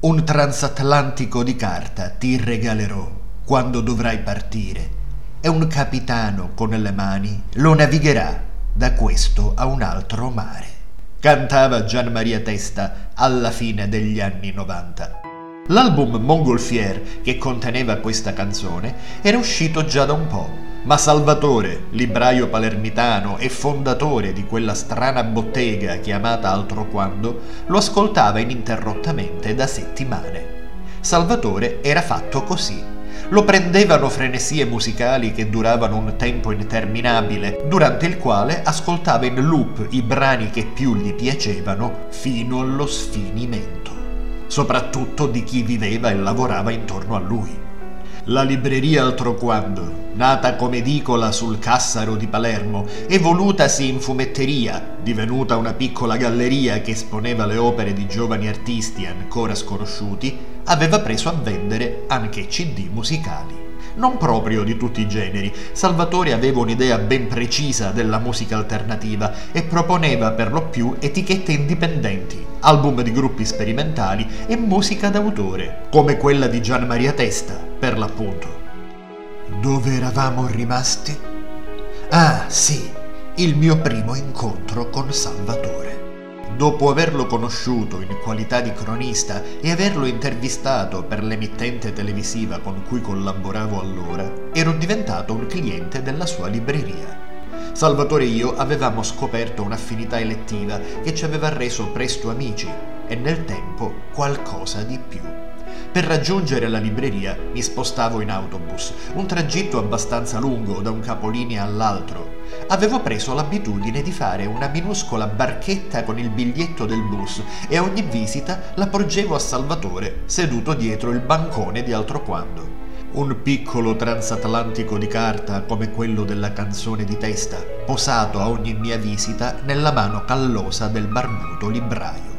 Un transatlantico di carta ti regalerò quando dovrai partire e un capitano con le mani lo navigherà da questo a un altro mare. Cantava Gian Maria Testa alla fine degli anni 90. L'album Montgolfier che conteneva questa canzone era uscito già da un po', ma Salvatore, libraio palermitano e fondatore di quella strana bottega chiamata Altro Quando, lo ascoltava ininterrottamente da settimane. Salvatore era fatto così lo prendevano frenesie musicali che duravano un tempo interminabile, durante il quale ascoltava in loop i brani che più gli piacevano fino allo sfinimento, soprattutto di chi viveva e lavorava intorno a lui. La libreria Altroquando, nata come edicola sul Cassaro di Palermo, evolutasi in fumetteria, divenuta una piccola galleria che esponeva le opere di giovani artisti ancora sconosciuti, aveva preso a vendere anche CD musicali non proprio di tutti i generi. Salvatore aveva un'idea ben precisa della musica alternativa e proponeva per lo più etichette indipendenti, album di gruppi sperimentali e musica d'autore, come quella di Gian Maria Testa, per l'appunto. Dove eravamo rimasti? Ah, sì, il mio primo incontro con Salvatore. Dopo averlo conosciuto in qualità di cronista e averlo intervistato per l'emittente televisiva con cui collaboravo allora, ero diventato un cliente della sua libreria. Salvatore e io avevamo scoperto un'affinità elettiva che ci aveva reso presto amici e nel tempo qualcosa di più. Per raggiungere la libreria mi spostavo in autobus, un tragitto abbastanza lungo da un capolinea all'altro. Avevo preso l'abitudine di fare una minuscola barchetta con il biglietto del bus e a ogni visita la porgevo a Salvatore, seduto dietro il bancone di altro quando. Un piccolo transatlantico di carta come quello della canzone di testa, posato a ogni mia visita nella mano callosa del barbuto libraio.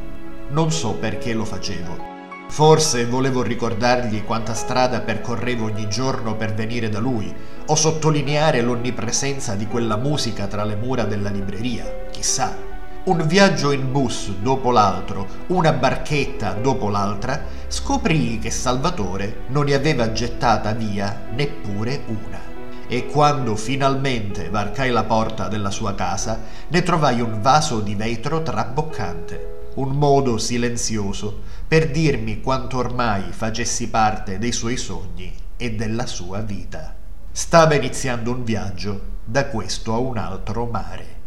Non so perché lo facevo, Forse volevo ricordargli quanta strada percorrevo ogni giorno per venire da lui, o sottolineare l'onnipresenza di quella musica tra le mura della libreria, chissà. Un viaggio in bus dopo l'altro, una barchetta dopo l'altra, scoprii che Salvatore non ne aveva gettata via neppure una. E quando finalmente varcai la porta della sua casa, ne trovai un vaso di vetro traboccante un modo silenzioso per dirmi quanto ormai facessi parte dei suoi sogni e della sua vita. Stava iniziando un viaggio da questo a un altro mare.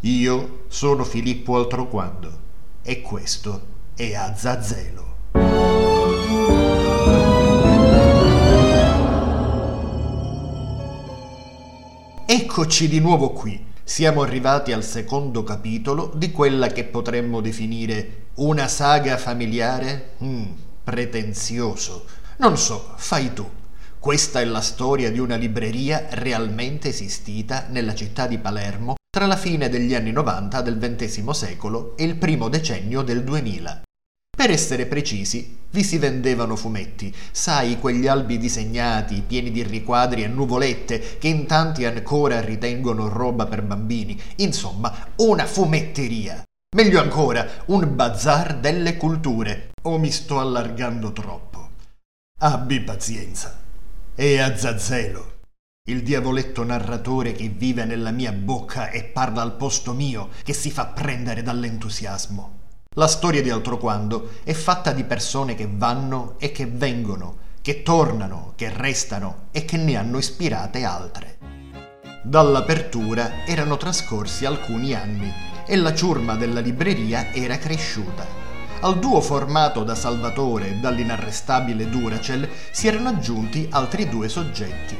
Io sono Filippo Altroquando e questo è Azzazelo. Eccoci di nuovo qui siamo arrivati al secondo capitolo di quella che potremmo definire una saga familiare? Mm, pretenzioso. Non so, fai tu. Questa è la storia di una libreria realmente esistita nella città di Palermo tra la fine degli anni 90 del XX secolo e il primo decennio del 2000. Per essere precisi, vi si vendevano fumetti, sai quegli albi disegnati, pieni di riquadri e nuvolette che in tanti ancora ritengono roba per bambini. Insomma, una fumetteria. Meglio ancora, un bazar delle culture. O mi sto allargando troppo? Abbi pazienza. E Azzazelo, il diavoletto narratore che vive nella mia bocca e parla al posto mio, che si fa prendere dall'entusiasmo. La storia di Altro Quando è fatta di persone che vanno e che vengono, che tornano, che restano e che ne hanno ispirate altre. Dall'apertura erano trascorsi alcuni anni e la ciurma della libreria era cresciuta. Al duo formato da Salvatore e dall'inarrestabile Duracell si erano aggiunti altri due soggetti,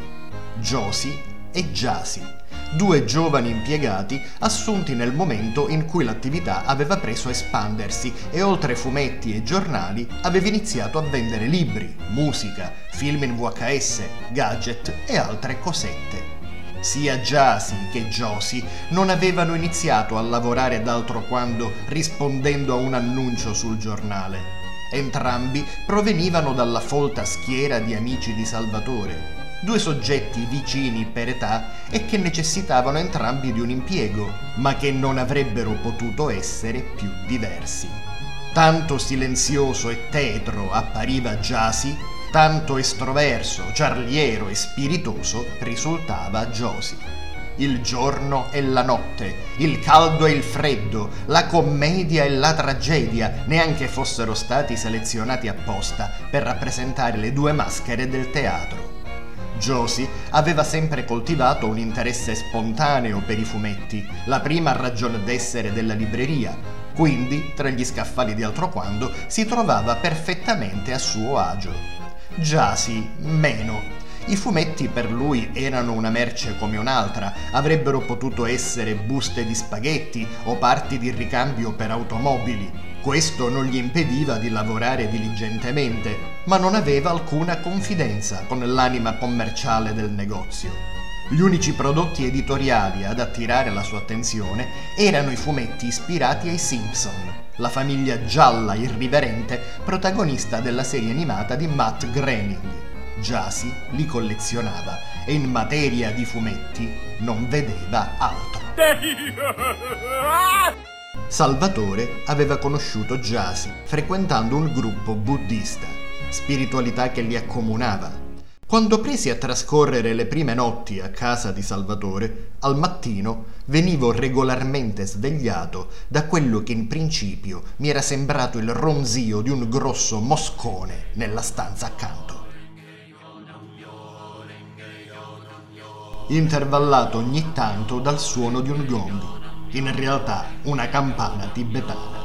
Josi e Jasi due giovani impiegati assunti nel momento in cui l'attività aveva preso a espandersi e oltre fumetti e giornali aveva iniziato a vendere libri, musica, film in VHS, gadget e altre cosette. Sia Jasi che Josie non avevano iniziato a lavorare d'altro quando rispondendo a un annuncio sul giornale. Entrambi provenivano dalla folta schiera di amici di Salvatore, due soggetti vicini per età e che necessitavano entrambi di un impiego, ma che non avrebbero potuto essere più diversi. Tanto silenzioso e tetro appariva Giasi, tanto estroverso, giarliero e spiritoso risultava Josi. Il giorno e la notte, il caldo e il freddo, la commedia e la tragedia neanche fossero stati selezionati apposta per rappresentare le due maschere del teatro. Josie aveva sempre coltivato un interesse spontaneo per i fumetti, la prima ragione d'essere della libreria, quindi, tra gli scaffali di altro quando, si trovava perfettamente a suo agio. Già sì, meno. I fumetti per lui erano una merce come un'altra, avrebbero potuto essere buste di spaghetti o parti di ricambio per automobili. Questo non gli impediva di lavorare diligentemente, ma non aveva alcuna confidenza con l'anima commerciale del negozio. Gli unici prodotti editoriali ad attirare la sua attenzione erano i fumetti ispirati ai Simpson, la famiglia gialla irriverente protagonista della serie animata di Matt Groening. Jasi li collezionava e in materia di fumetti non vedeva altro. Salvatore aveva conosciuto Jasi frequentando un gruppo buddista, spiritualità che li accomunava quando presi a trascorrere le prime notti a casa di Salvatore, al mattino venivo regolarmente svegliato da quello che in principio mi era sembrato il ronzio di un grosso moscone nella stanza accanto. intervallato ogni tanto dal suono di un gong, in realtà una campana tibetana.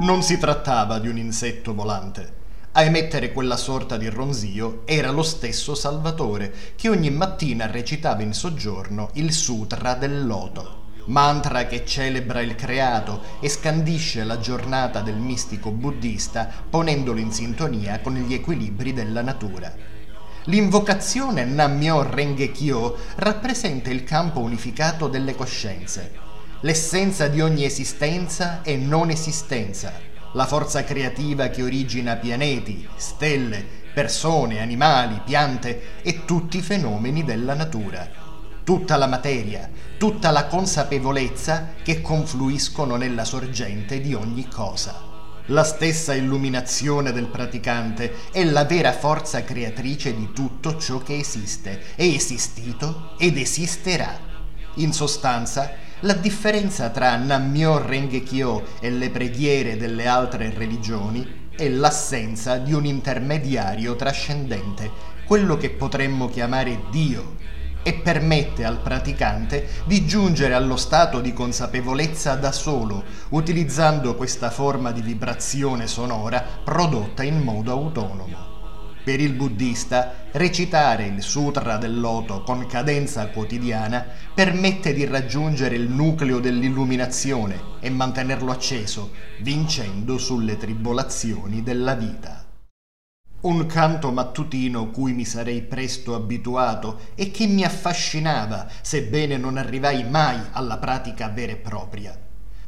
Non si trattava di un insetto volante. A emettere quella sorta di ronzio era lo stesso Salvatore, che ogni mattina recitava in soggiorno il Sutra del Loto, mantra che celebra il creato e scandisce la giornata del mistico buddista ponendolo in sintonia con gli equilibri della natura. L'invocazione Nammyo Renge Kyo rappresenta il campo unificato delle coscienze l'essenza di ogni esistenza e non esistenza, la forza creativa che origina pianeti, stelle, persone, animali, piante e tutti i fenomeni della natura, tutta la materia, tutta la consapevolezza che confluiscono nella sorgente di ogni cosa. La stessa illuminazione del praticante è la vera forza creatrice di tutto ciò che esiste, è esistito ed esisterà. In sostanza, la differenza tra Nammyo Renge Kyo e le preghiere delle altre religioni è l'assenza di un intermediario trascendente, quello che potremmo chiamare Dio, e permette al praticante di giungere allo stato di consapevolezza da solo, utilizzando questa forma di vibrazione sonora prodotta in modo autonomo. Per il buddista, recitare il Sutra del Loto con cadenza quotidiana permette di raggiungere il nucleo dell'illuminazione e mantenerlo acceso, vincendo sulle tribolazioni della vita. Un canto mattutino cui mi sarei presto abituato e che mi affascinava, sebbene non arrivai mai alla pratica vera e propria.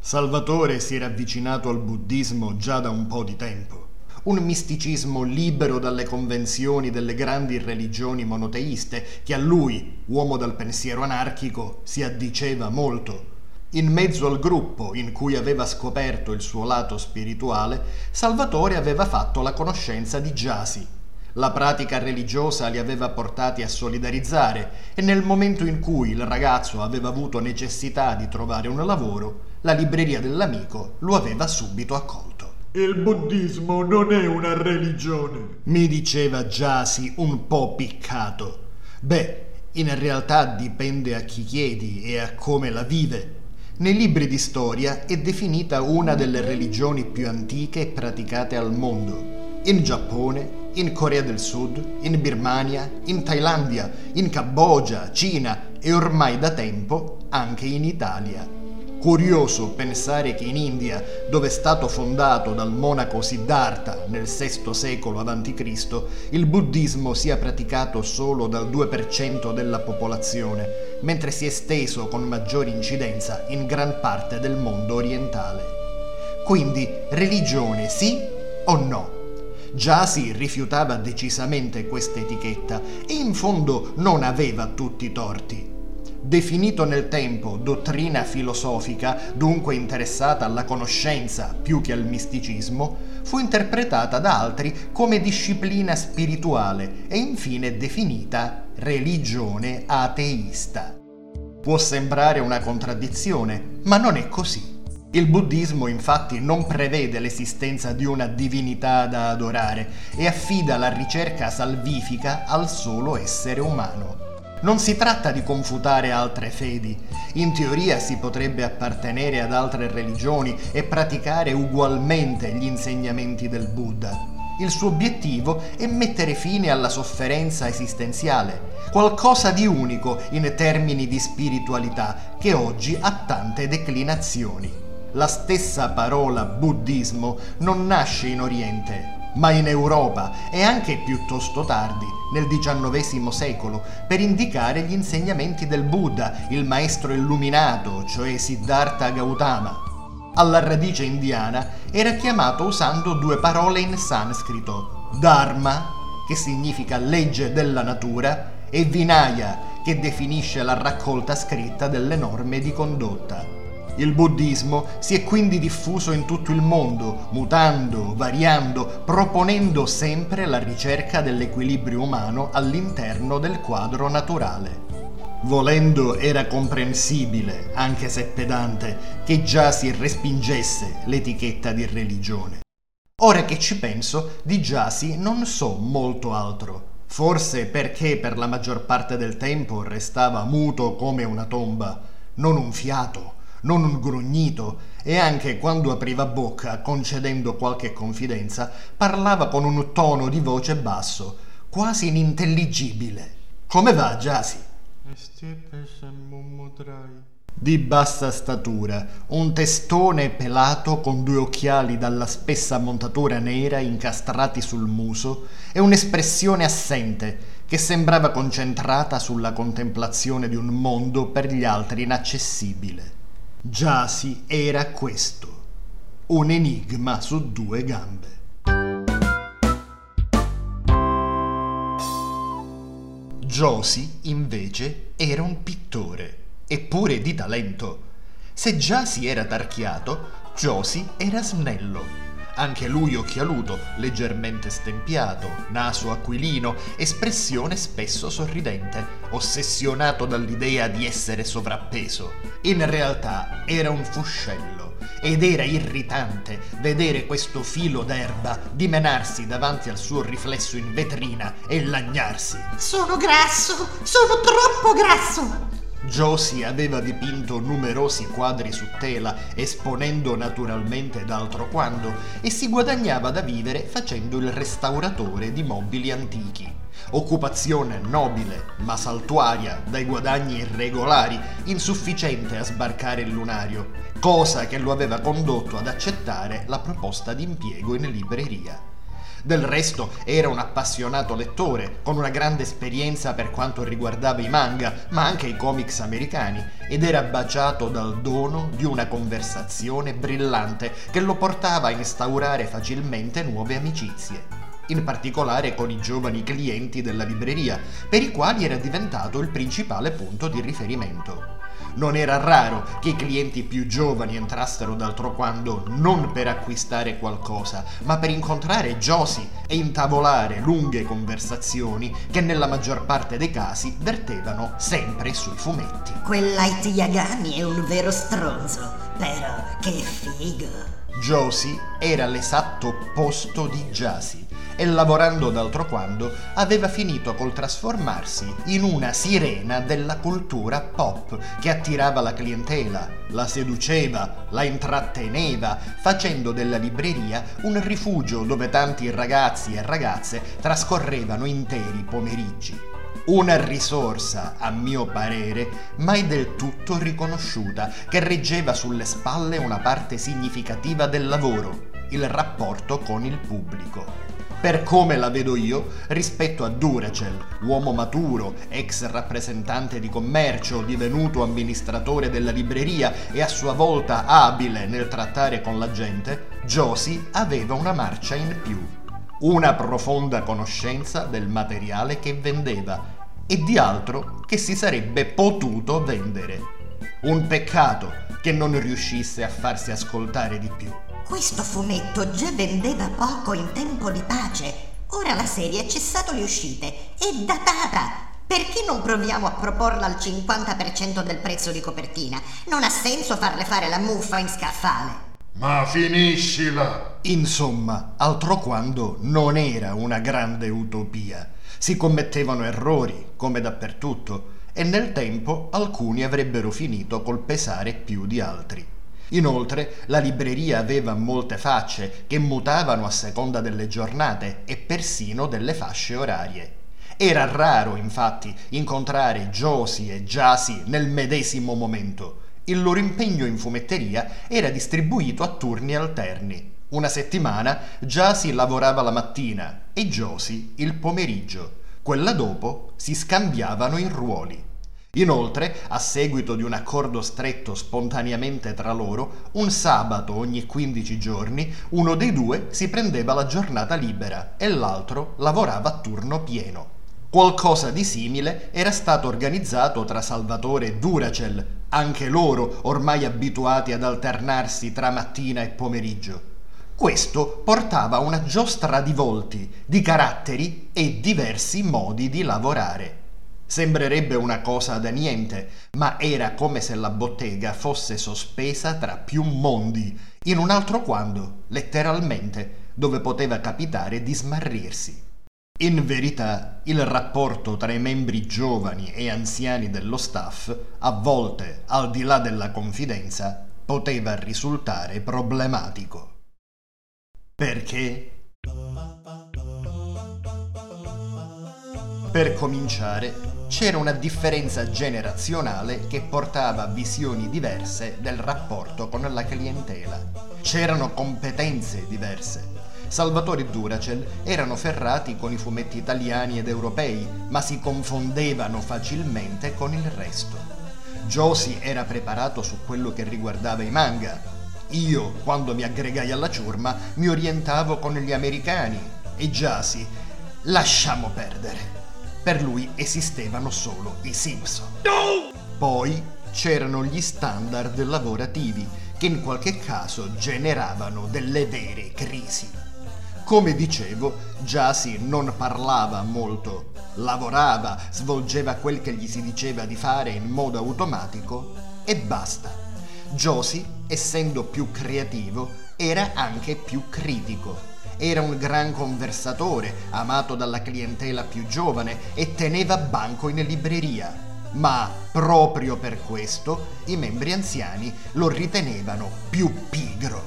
Salvatore si era avvicinato al buddismo già da un po' di tempo un misticismo libero dalle convenzioni delle grandi religioni monoteiste, che a lui, uomo dal pensiero anarchico, si addiceva molto. In mezzo al gruppo in cui aveva scoperto il suo lato spirituale, Salvatore aveva fatto la conoscenza di Giasi. La pratica religiosa li aveva portati a solidarizzare e nel momento in cui il ragazzo aveva avuto necessità di trovare un lavoro, la libreria dell'amico lo aveva subito accolto. Il buddismo non è una religione, mi diceva Giasi un po' piccato. Beh, in realtà dipende a chi chiedi e a come la vive. Nei libri di storia è definita una delle religioni più antiche praticate al mondo. In Giappone, in Corea del Sud, in Birmania, in Thailandia, in Cambogia, Cina e ormai da tempo anche in Italia. Curioso pensare che in India, dove è stato fondato dal monaco Siddhartha nel VI secolo a.C., il buddismo sia praticato solo dal 2% della popolazione, mentre si è esteso con maggiore incidenza in gran parte del mondo orientale. Quindi religione sì o no? Jasi rifiutava decisamente questa etichetta e in fondo non aveva tutti i torti Definito nel tempo dottrina filosofica, dunque interessata alla conoscenza più che al misticismo, fu interpretata da altri come disciplina spirituale e infine definita religione ateista. Può sembrare una contraddizione, ma non è così. Il buddismo infatti non prevede l'esistenza di una divinità da adorare e affida la ricerca salvifica al solo essere umano. Non si tratta di confutare altre fedi. In teoria si potrebbe appartenere ad altre religioni e praticare ugualmente gli insegnamenti del Buddha. Il suo obiettivo è mettere fine alla sofferenza esistenziale, qualcosa di unico in termini di spiritualità che oggi ha tante declinazioni. La stessa parola buddismo non nasce in Oriente, ma in Europa e anche piuttosto tardi, nel XIX secolo, per indicare gli insegnamenti del Buddha, il maestro illuminato, cioè Siddhartha Gautama. Alla radice indiana era chiamato usando due parole in sanscrito, Dharma, che significa legge della natura, e Vinaya, che definisce la raccolta scritta delle norme di condotta. Il buddismo si è quindi diffuso in tutto il mondo, mutando, variando, proponendo sempre la ricerca dell'equilibrio umano all'interno del quadro naturale. Volendo era comprensibile, anche se pedante, che già si respingesse l'etichetta di religione. Ora che ci penso, di Giasi non so molto altro. Forse perché per la maggior parte del tempo restava muto come una tomba, non un fiato, non un grugnito, e anche quando apriva bocca, concedendo qualche confidenza, parlava con un tono di voce basso, quasi inintelligibile. Come va, Giasi? Di bassa statura, un testone pelato con due occhiali dalla spessa montatura nera incastrati sul muso e un'espressione assente che sembrava concentrata sulla contemplazione di un mondo per gli altri inaccessibile. Giasi era questo, un enigma su due gambe. Josi, invece, era un pittore, eppure di talento. Se Giasi era tarchiato, Josi era snello anche lui occhialuto, leggermente stempiato, naso aquilino, espressione spesso sorridente, ossessionato dall'idea di essere sovrappeso. In realtà era un fuscello ed era irritante vedere questo filo d'erba dimenarsi davanti al suo riflesso in vetrina e lagnarsi. Sono grasso, sono troppo grasso! Josie aveva dipinto numerosi quadri su tela, esponendo naturalmente d'altro quando, e si guadagnava da vivere facendo il restauratore di mobili antichi. Occupazione nobile, ma saltuaria, dai guadagni irregolari, insufficiente a sbarcare il lunario, cosa che lo aveva condotto ad accettare la proposta di impiego in libreria. Del resto era un appassionato lettore, con una grande esperienza per quanto riguardava i manga, ma anche i comics americani, ed era baciato dal dono di una conversazione brillante che lo portava a instaurare facilmente nuove amicizie in particolare con i giovani clienti della libreria, per i quali era diventato il principale punto di riferimento. Non era raro che i clienti più giovani entrassero d'altro quando non per acquistare qualcosa, ma per incontrare Josie e intavolare lunghe conversazioni che nella maggior parte dei casi vertevano sempre sui fumetti. Quell'Ait Yagami è un vero stronzo, però che figo! Josie era l'esatto opposto di Jasi e lavorando d'altro quando aveva finito col trasformarsi in una sirena della cultura pop che attirava la clientela, la seduceva, la intratteneva, facendo della libreria un rifugio dove tanti ragazzi e ragazze trascorrevano interi pomeriggi. Una risorsa, a mio parere, mai del tutto riconosciuta, che reggeva sulle spalle una parte significativa del lavoro, il rapporto con il pubblico per come la vedo io, rispetto a Duracell, uomo maturo, ex rappresentante di commercio, divenuto amministratore della libreria e a sua volta abile nel trattare con la gente, Josie aveva una marcia in più. Una profonda conoscenza del materiale che vendeva e di altro che si sarebbe potuto vendere. Un peccato che non riuscisse a farsi ascoltare di più. Questo fumetto già vendeva poco in tempo di pace. Ora la serie ha cessato le uscite. È datata. Perché non proviamo a proporla al 50% del prezzo di copertina? Non ha senso farle fare la muffa in scaffale. Ma finiscila! Insomma, altro quando non era una grande utopia. Si commettevano errori, come dappertutto, e nel tempo alcuni avrebbero finito col pesare più di altri. Inoltre, la libreria aveva molte facce che mutavano a seconda delle giornate e persino delle fasce orarie. Era raro, infatti, incontrare Josie e Jasi nel medesimo momento il loro impegno in fumetteria era distribuito a turni alterni. Una settimana Jasi lavorava la mattina e Josie il pomeriggio. Quella dopo si scambiavano i ruoli. Inoltre, a seguito di un accordo stretto spontaneamente tra loro, un sabato ogni 15 giorni uno dei due si prendeva la giornata libera e l'altro lavorava a turno pieno. Qualcosa di simile era stato organizzato tra Salvatore e Duracell, anche loro ormai abituati ad alternarsi tra mattina e pomeriggio. Questo portava una giostra di volti, di caratteri e diversi modi di lavorare. Sembrerebbe una cosa da niente, ma era come se la bottega fosse sospesa tra più mondi, in un altro quando, letteralmente, dove poteva capitare di smarrirsi. In verità, il rapporto tra i membri giovani e anziani dello staff, a volte, al di là della confidenza, poteva risultare problematico. Perché? Per cominciare, c'era una differenza generazionale che portava a visioni diverse del rapporto con la clientela. C'erano competenze diverse Salvatore e Duracell erano ferrati con i fumetti italiani ed europei, ma si confondevano facilmente con il resto. Josie era preparato su quello che riguardava i manga. Io, quando mi aggregai alla ciurma, mi orientavo con gli americani. E Jasi, lasciamo perdere. Per lui esistevano solo i Simpson. No! Poi c'erano gli standard lavorativi che in qualche caso generavano delle vere crisi. Come dicevo, Jasi non parlava molto, lavorava, svolgeva quel che gli si diceva di fare in modo automatico e basta. Josie, essendo più creativo, era anche più critico. Era un gran conversatore, amato dalla clientela più giovane e teneva banco in libreria. Ma proprio per questo i membri anziani lo ritenevano più pigro.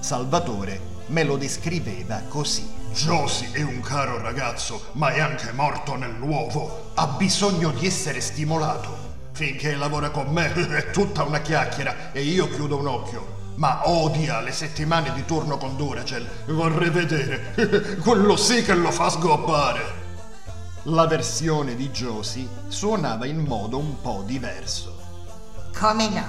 Salvatore me lo descriveva così. Josie è un caro ragazzo, ma è anche morto nell'uovo. Ha bisogno di essere stimolato. Finché lavora con me è tutta una chiacchiera e io chiudo un occhio. Ma odia le settimane di turno con Duracell. Vorrei vedere. Quello sì che lo fa sgobbare. La versione di Josie suonava in modo un po' diverso. Come no?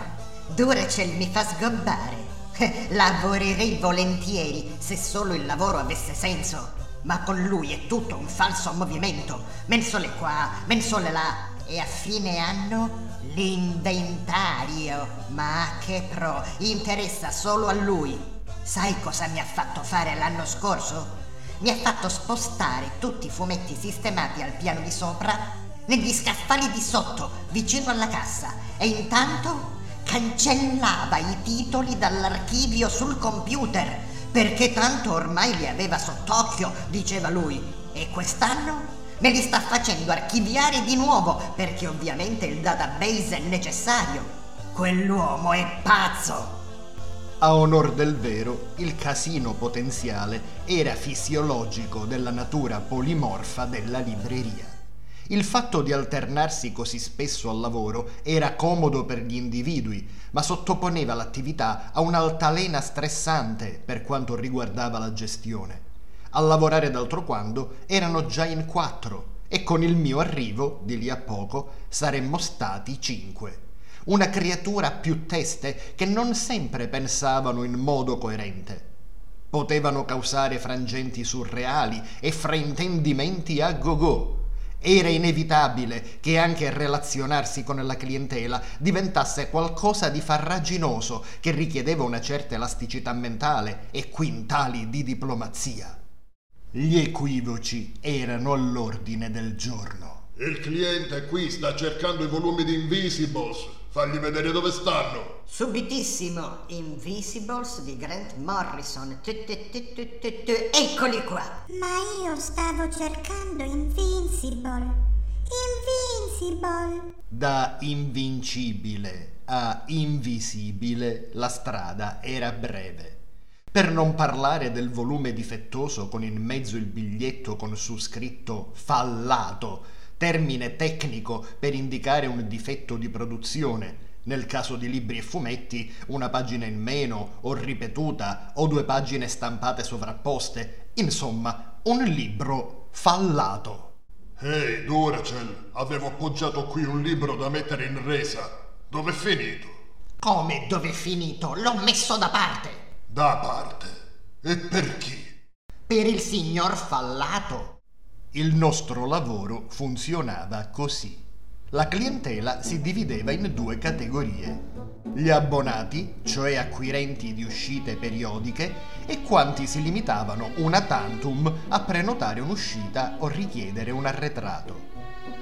Duracell mi fa sgobbare. Lavorerei volentieri se solo il lavoro avesse senso. Ma con lui è tutto un falso movimento. Mensole qua, mensole là. E a fine anno l'inventario. Ma che pro, interessa solo a lui. Sai cosa mi ha fatto fare l'anno scorso? Mi ha fatto spostare tutti i fumetti sistemati al piano di sopra negli scaffali di sotto, vicino alla cassa. E intanto cancellava i titoli dall'archivio sul computer, perché tanto ormai li aveva sott'occhio, diceva lui. E quest'anno me li sta facendo archiviare di nuovo, perché ovviamente il database è necessario. Quell'uomo è pazzo! A onor del vero, il casino potenziale era fisiologico della natura polimorfa della libreria. Il fatto di alternarsi così spesso al lavoro era comodo per gli individui, ma sottoponeva l'attività a un'altalena stressante per quanto riguardava la gestione. A lavorare d'altro quando erano già in quattro e con il mio arrivo, di lì a poco, saremmo stati cinque. Una creatura a più teste che non sempre pensavano in modo coerente. Potevano causare frangenti surreali e fraintendimenti a go-go Era inevitabile che anche relazionarsi con la clientela diventasse qualcosa di farraginoso che richiedeva una certa elasticità mentale e quintali di diplomazia. Gli equivoci erano all'ordine del giorno. Il cliente qui sta cercando i volumi di Invisibles. Fagli vedere dove stanno. Subitissimo, Invisibles di Grant Morrison. Eccoli qua. Ma io stavo cercando Invincible. Invincible. Da invincibile a invisibile la strada era breve. Per non parlare del volume difettoso con in mezzo il biglietto con su scritto fallato, termine tecnico per indicare un difetto di produzione. Nel caso di libri e fumetti, una pagina in meno o ripetuta o due pagine stampate sovrapposte. Insomma, un libro fallato. Ehi, hey, Duracell, avevo appoggiato qui un libro da mettere in resa. Dov'è finito? Come dov'è finito? L'ho messo da parte. Da parte. E per chi? Per il signor Fallato. Il nostro lavoro funzionava così. La clientela si divideva in due categorie. Gli abbonati, cioè acquirenti di uscite periodiche, e quanti si limitavano una tantum a prenotare un'uscita o richiedere un arretrato.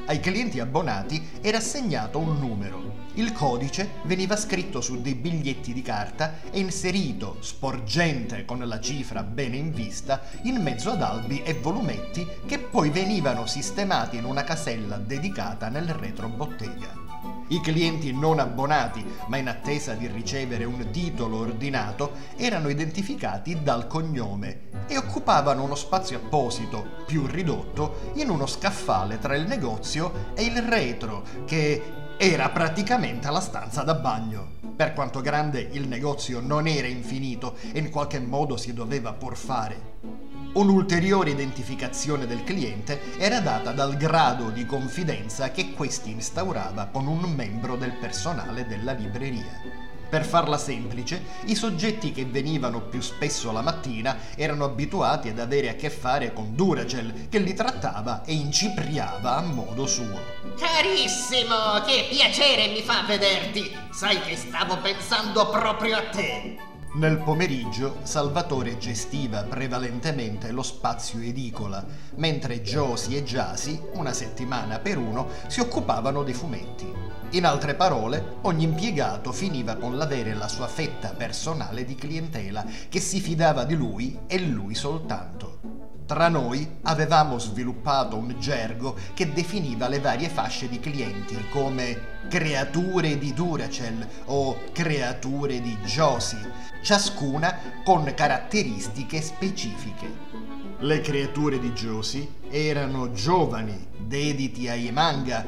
Ai clienti abbonati era assegnato un numero. Il codice veniva scritto su dei biglietti di carta e inserito, sporgente con la cifra bene in vista, in mezzo ad albi e volumetti che poi venivano sistemati in una casella dedicata nel retrobottega. I clienti non abbonati, ma in attesa di ricevere un titolo ordinato, erano identificati dal cognome e occupavano uno spazio apposito, più ridotto, in uno scaffale tra il negozio e il retro, che era praticamente la stanza da bagno. Per quanto grande il negozio non era infinito e in qualche modo si doveva pur fare. Un'ulteriore identificazione del cliente era data dal grado di confidenza che questi instaurava con un membro del personale della libreria. Per farla semplice, i soggetti che venivano più spesso la mattina erano abituati ad avere a che fare con Duracell, che li trattava e incipriava a modo suo. Carissimo, che piacere mi fa vederti! Sai che stavo pensando proprio a te! Nel pomeriggio Salvatore gestiva prevalentemente lo spazio edicola, mentre Josie e Jasi, una settimana per uno, si occupavano dei fumetti. In altre parole, ogni impiegato finiva con l'avere la sua fetta personale di clientela che si fidava di lui e lui soltanto. Tra noi avevamo sviluppato un gergo che definiva le varie fasce di clienti come creature di Duracell o creature di Josie, ciascuna con caratteristiche specifiche. Le creature di Josie erano giovani, dediti ai manga,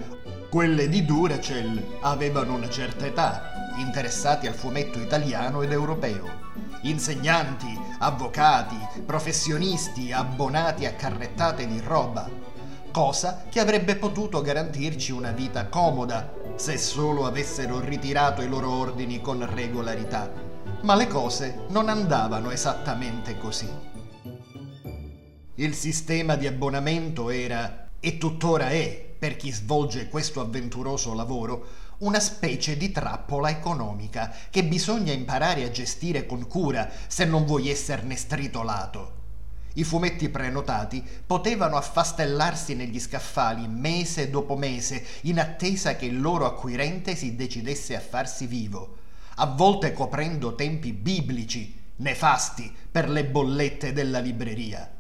quelle di Duracell avevano una certa età, interessati al fumetto italiano ed europeo insegnanti, avvocati, professionisti abbonati a carrettate di roba, cosa che avrebbe potuto garantirci una vita comoda se solo avessero ritirato i loro ordini con regolarità. Ma le cose non andavano esattamente così. Il sistema di abbonamento era, e tuttora è, per chi svolge questo avventuroso lavoro, una specie di trappola economica che bisogna imparare a gestire con cura se non vuoi esserne stritolato. I fumetti prenotati potevano affastellarsi negli scaffali mese dopo mese in attesa che il loro acquirente si decidesse a farsi vivo, a volte coprendo tempi biblici, nefasti per le bollette della libreria.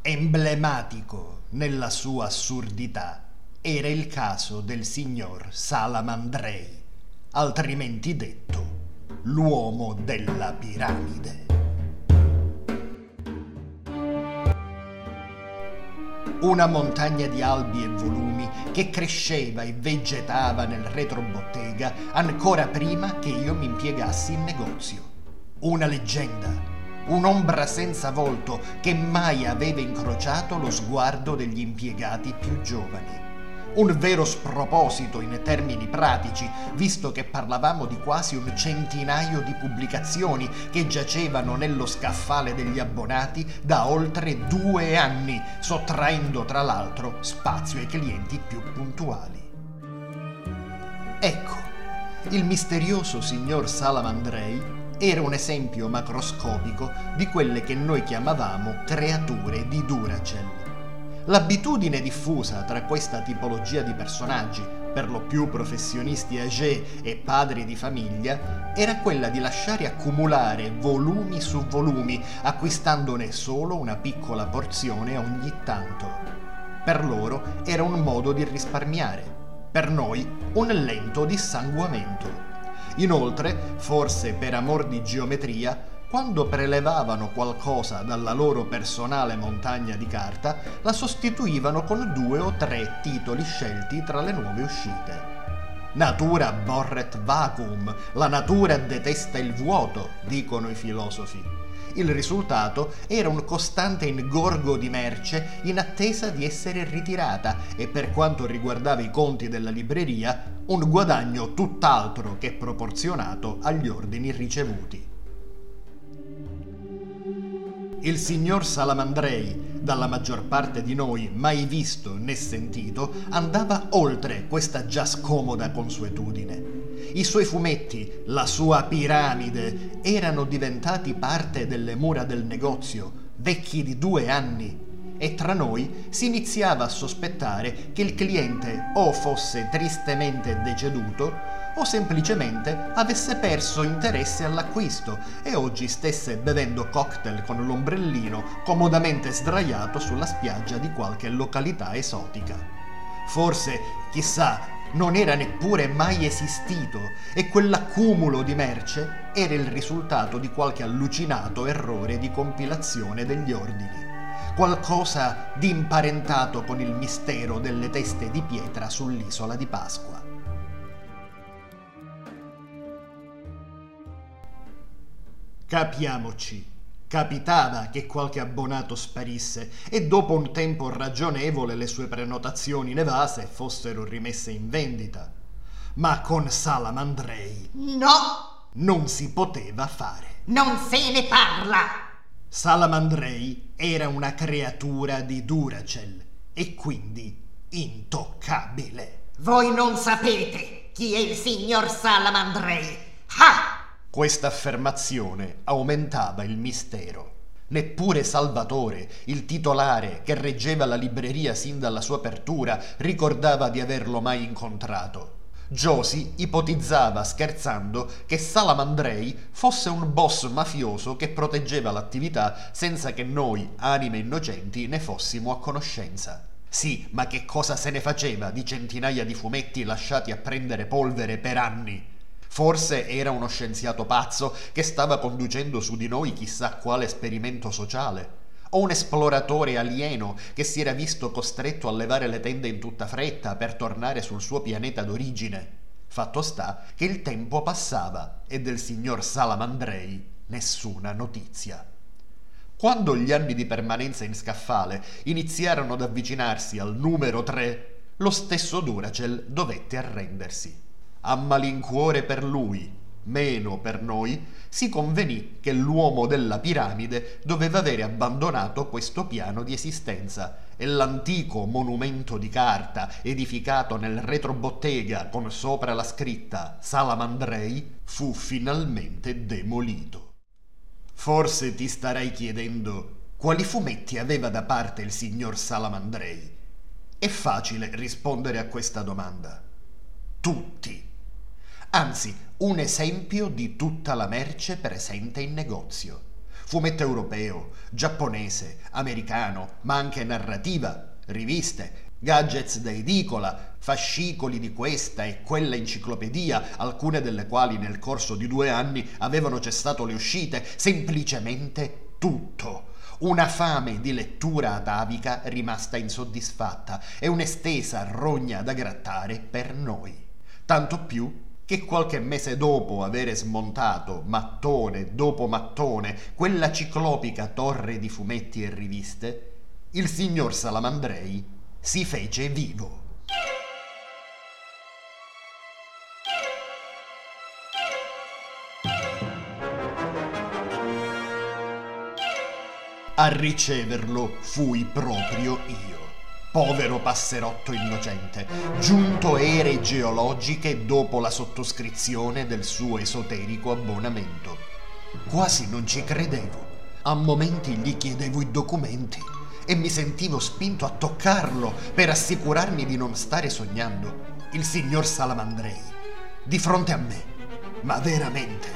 Emblematico nella sua assurdità era il caso del signor Salamandrei, altrimenti detto l'uomo della piramide. Una montagna di albi e volumi che cresceva e vegetava nel retrobottega ancora prima che io mi impiegassi in negozio. Una leggenda, un'ombra senza volto che mai aveva incrociato lo sguardo degli impiegati più giovani Un vero sproposito in termini pratici, visto che parlavamo di quasi un centinaio di pubblicazioni che giacevano nello scaffale degli abbonati da oltre due anni, sottraendo tra l'altro spazio ai clienti più puntuali. Ecco, il misterioso signor Salamandrei era un esempio macroscopico di quelle che noi chiamavamo creature di Duracell. L'abitudine diffusa tra questa tipologia di personaggi, per lo più professionisti âgé e padri di famiglia, era quella di lasciare accumulare volumi su volumi, acquistandone solo una piccola porzione ogni tanto. Per loro era un modo di risparmiare, per noi un lento dissanguamento. Inoltre, forse per amor di geometria, quando prelevavano qualcosa dalla loro personale montagna di carta, la sostituivano con due o tre titoli scelti tra le nuove uscite. Natura borret vacuum, la natura detesta il vuoto, dicono i filosofi. Il risultato era un costante ingorgo di merce in attesa di essere ritirata e per quanto riguardava i conti della libreria, un guadagno tutt'altro che proporzionato agli ordini ricevuti. Il signor Salamandrei, dalla maggior parte di noi mai visto né sentito, andava oltre questa già scomoda consuetudine. I suoi fumetti, la sua piramide, erano diventati parte delle mura del negozio, vecchi di due anni, e tra noi si iniziava a sospettare che il cliente o fosse tristemente deceduto o semplicemente avesse perso interesse all'acquisto e oggi stesse bevendo cocktail con l'ombrellino comodamente sdraiato sulla spiaggia di qualche località esotica. Forse, chissà, non era neppure mai esistito e quell'accumulo di merce era il risultato di qualche allucinato errore di compilazione degli ordini. Qualcosa di imparentato con il mistero delle teste di pietra sull'isola di Pasqua. Capiamoci. Capitava che qualche abbonato sparisse e dopo un tempo ragionevole le sue prenotazioni in evase fossero rimesse in vendita. Ma con Salamandrei No! non si poteva fare. Non se ne parla! Salamandrei era una creatura di Duracell e quindi intoccabile. Voi non sapete chi è il signor Salamandrei. Ah! Questa affermazione aumentava il mistero. Neppure Salvatore, il titolare che reggeva la libreria sin dalla sua apertura, ricordava di averlo mai incontrato. Josie ipotizzava scherzando che Salamandrei fosse un boss mafioso che proteggeva l'attività senza che noi, anime innocenti, ne fossimo a conoscenza. Sì, ma che cosa se ne faceva di centinaia di fumetti lasciati a prendere polvere per anni? Forse era uno scienziato pazzo che stava conducendo su di noi chissà quale esperimento sociale. O un esploratore alieno che si era visto costretto a levare le tende in tutta fretta per tornare sul suo pianeta d'origine. Fatto sta che il tempo passava e del signor Salamandrei nessuna notizia. Quando gli anni di permanenza in scaffale iniziarono ad avvicinarsi al numero 3, lo stesso Duracell dovette arrendersi a malincuore per lui, meno per noi, si convenì che l'uomo della piramide doveva avere abbandonato questo piano di esistenza e l'antico monumento di carta edificato nel retrobottega con sopra la scritta Salamandrei fu finalmente demolito. Forse ti starai chiedendo quali fumetti aveva da parte il signor Salamandrei. È facile rispondere a questa domanda. Tutti anzi un esempio di tutta la merce presente in negozio. Fumetto europeo, giapponese, americano, ma anche narrativa, riviste, gadgets da edicola, fascicoli di questa e quella enciclopedia, alcune delle quali nel corso di due anni avevano cessato le uscite, semplicemente tutto. Una fame di lettura atavica rimasta insoddisfatta e un'estesa rogna da grattare per noi. Tanto più che qualche mese dopo avere smontato mattone dopo mattone quella ciclopica torre di fumetti e riviste, il signor Salamandrei si fece vivo. A riceverlo fui proprio io. Povero passerotto innocente, giunto ere geologiche dopo la sottoscrizione del suo esoterico abbonamento. Quasi non ci credevo. A momenti gli chiedevo i documenti e mi sentivo spinto a toccarlo per assicurarmi di non stare sognando. Il signor Salamandrei, di fronte a me, ma veramente.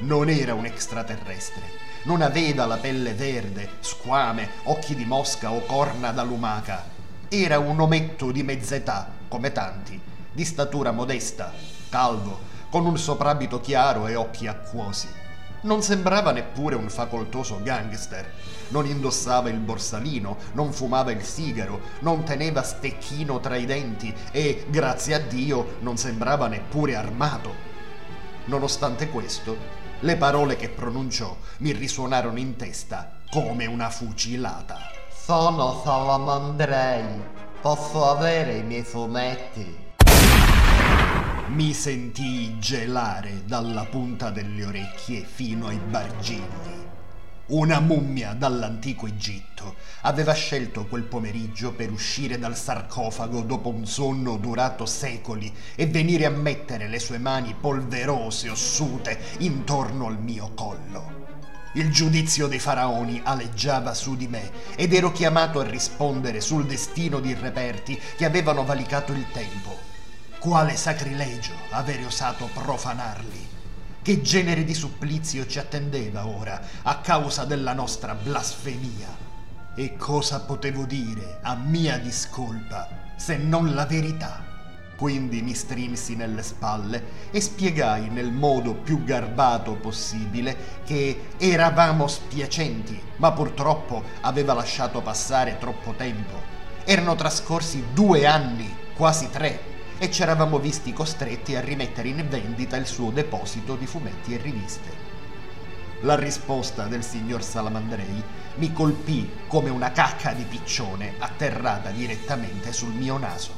Non era un extraterrestre, non aveva la pelle verde, squame, occhi di mosca o corna da lumaca. Era un ometto di mezz'età, come tanti, di statura modesta, calvo, con un soprabito chiaro e occhi acquosi. Non sembrava neppure un facoltoso gangster. Non indossava il borsalino, non fumava il sigaro, non teneva stecchino tra i denti e, grazie a Dio, non sembrava neppure armato. Nonostante questo, le parole che pronunciò mi risuonarono in testa come una fucilata. Sono Salamandrei. Posso avere i miei fumetti? Mi sentii gelare dalla punta delle orecchie fino ai bargigli. Una mummia dall'antico Egitto aveva scelto quel pomeriggio per uscire dal sarcofago dopo un sonno durato secoli e venire a mettere le sue mani polverose, ossute, intorno al mio collo. Il giudizio dei faraoni aleggiava su di me ed ero chiamato a rispondere sul destino di reperti che avevano valicato il tempo. Quale sacrilegio avere osato profanarli! Che genere di supplizio ci attendeva ora a causa della nostra blasfemia? E cosa potevo dire a mia discolpa se non la verità? Quindi mi strinsi nelle spalle e spiegai nel modo più garbato possibile che eravamo spiacenti, ma purtroppo aveva lasciato passare troppo tempo. Erano trascorsi due anni, quasi tre, e ci eravamo visti costretti a rimettere in vendita il suo deposito di fumetti e riviste. La risposta del signor Salamandrei mi colpì come una cacca di piccione atterrata direttamente sul mio naso.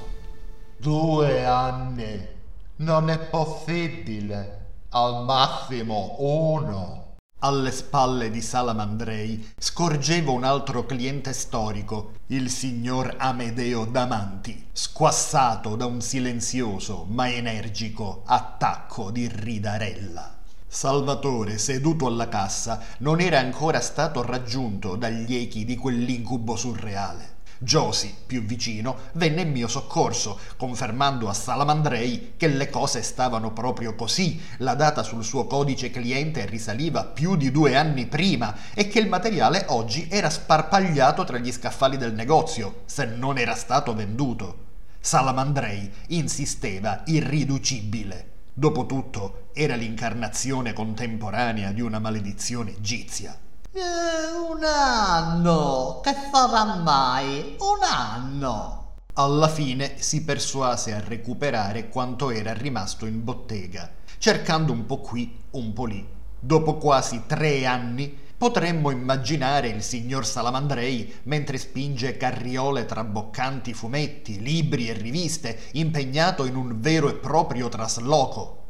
Due anni. Non è possibile. Al massimo uno. Alle spalle di Salamandrei scorgevo un altro cliente storico, il signor Amedeo Damanti, squassato da un silenzioso ma energico attacco di ridarella. Salvatore, seduto alla cassa, non era ancora stato raggiunto dagli echi di quell'incubo surreale. Josie, più vicino, venne in mio soccorso, confermando a Salamandrei che le cose stavano proprio così. La data sul suo codice cliente risaliva più di due anni prima e che il materiale oggi era sparpagliato tra gli scaffali del negozio, se non era stato venduto. Salamandrei insisteva irriducibile. Dopotutto era l'incarnazione contemporanea di una maledizione egizia. Eh, un anno! Che farà mai? Un anno! Alla fine si persuase a recuperare quanto era rimasto in bottega, cercando un po' qui, un po' lì. Dopo quasi tre anni potremmo immaginare il signor Salamandrei mentre spinge carriole traboccanti fumetti, libri e riviste, impegnato in un vero e proprio trasloco.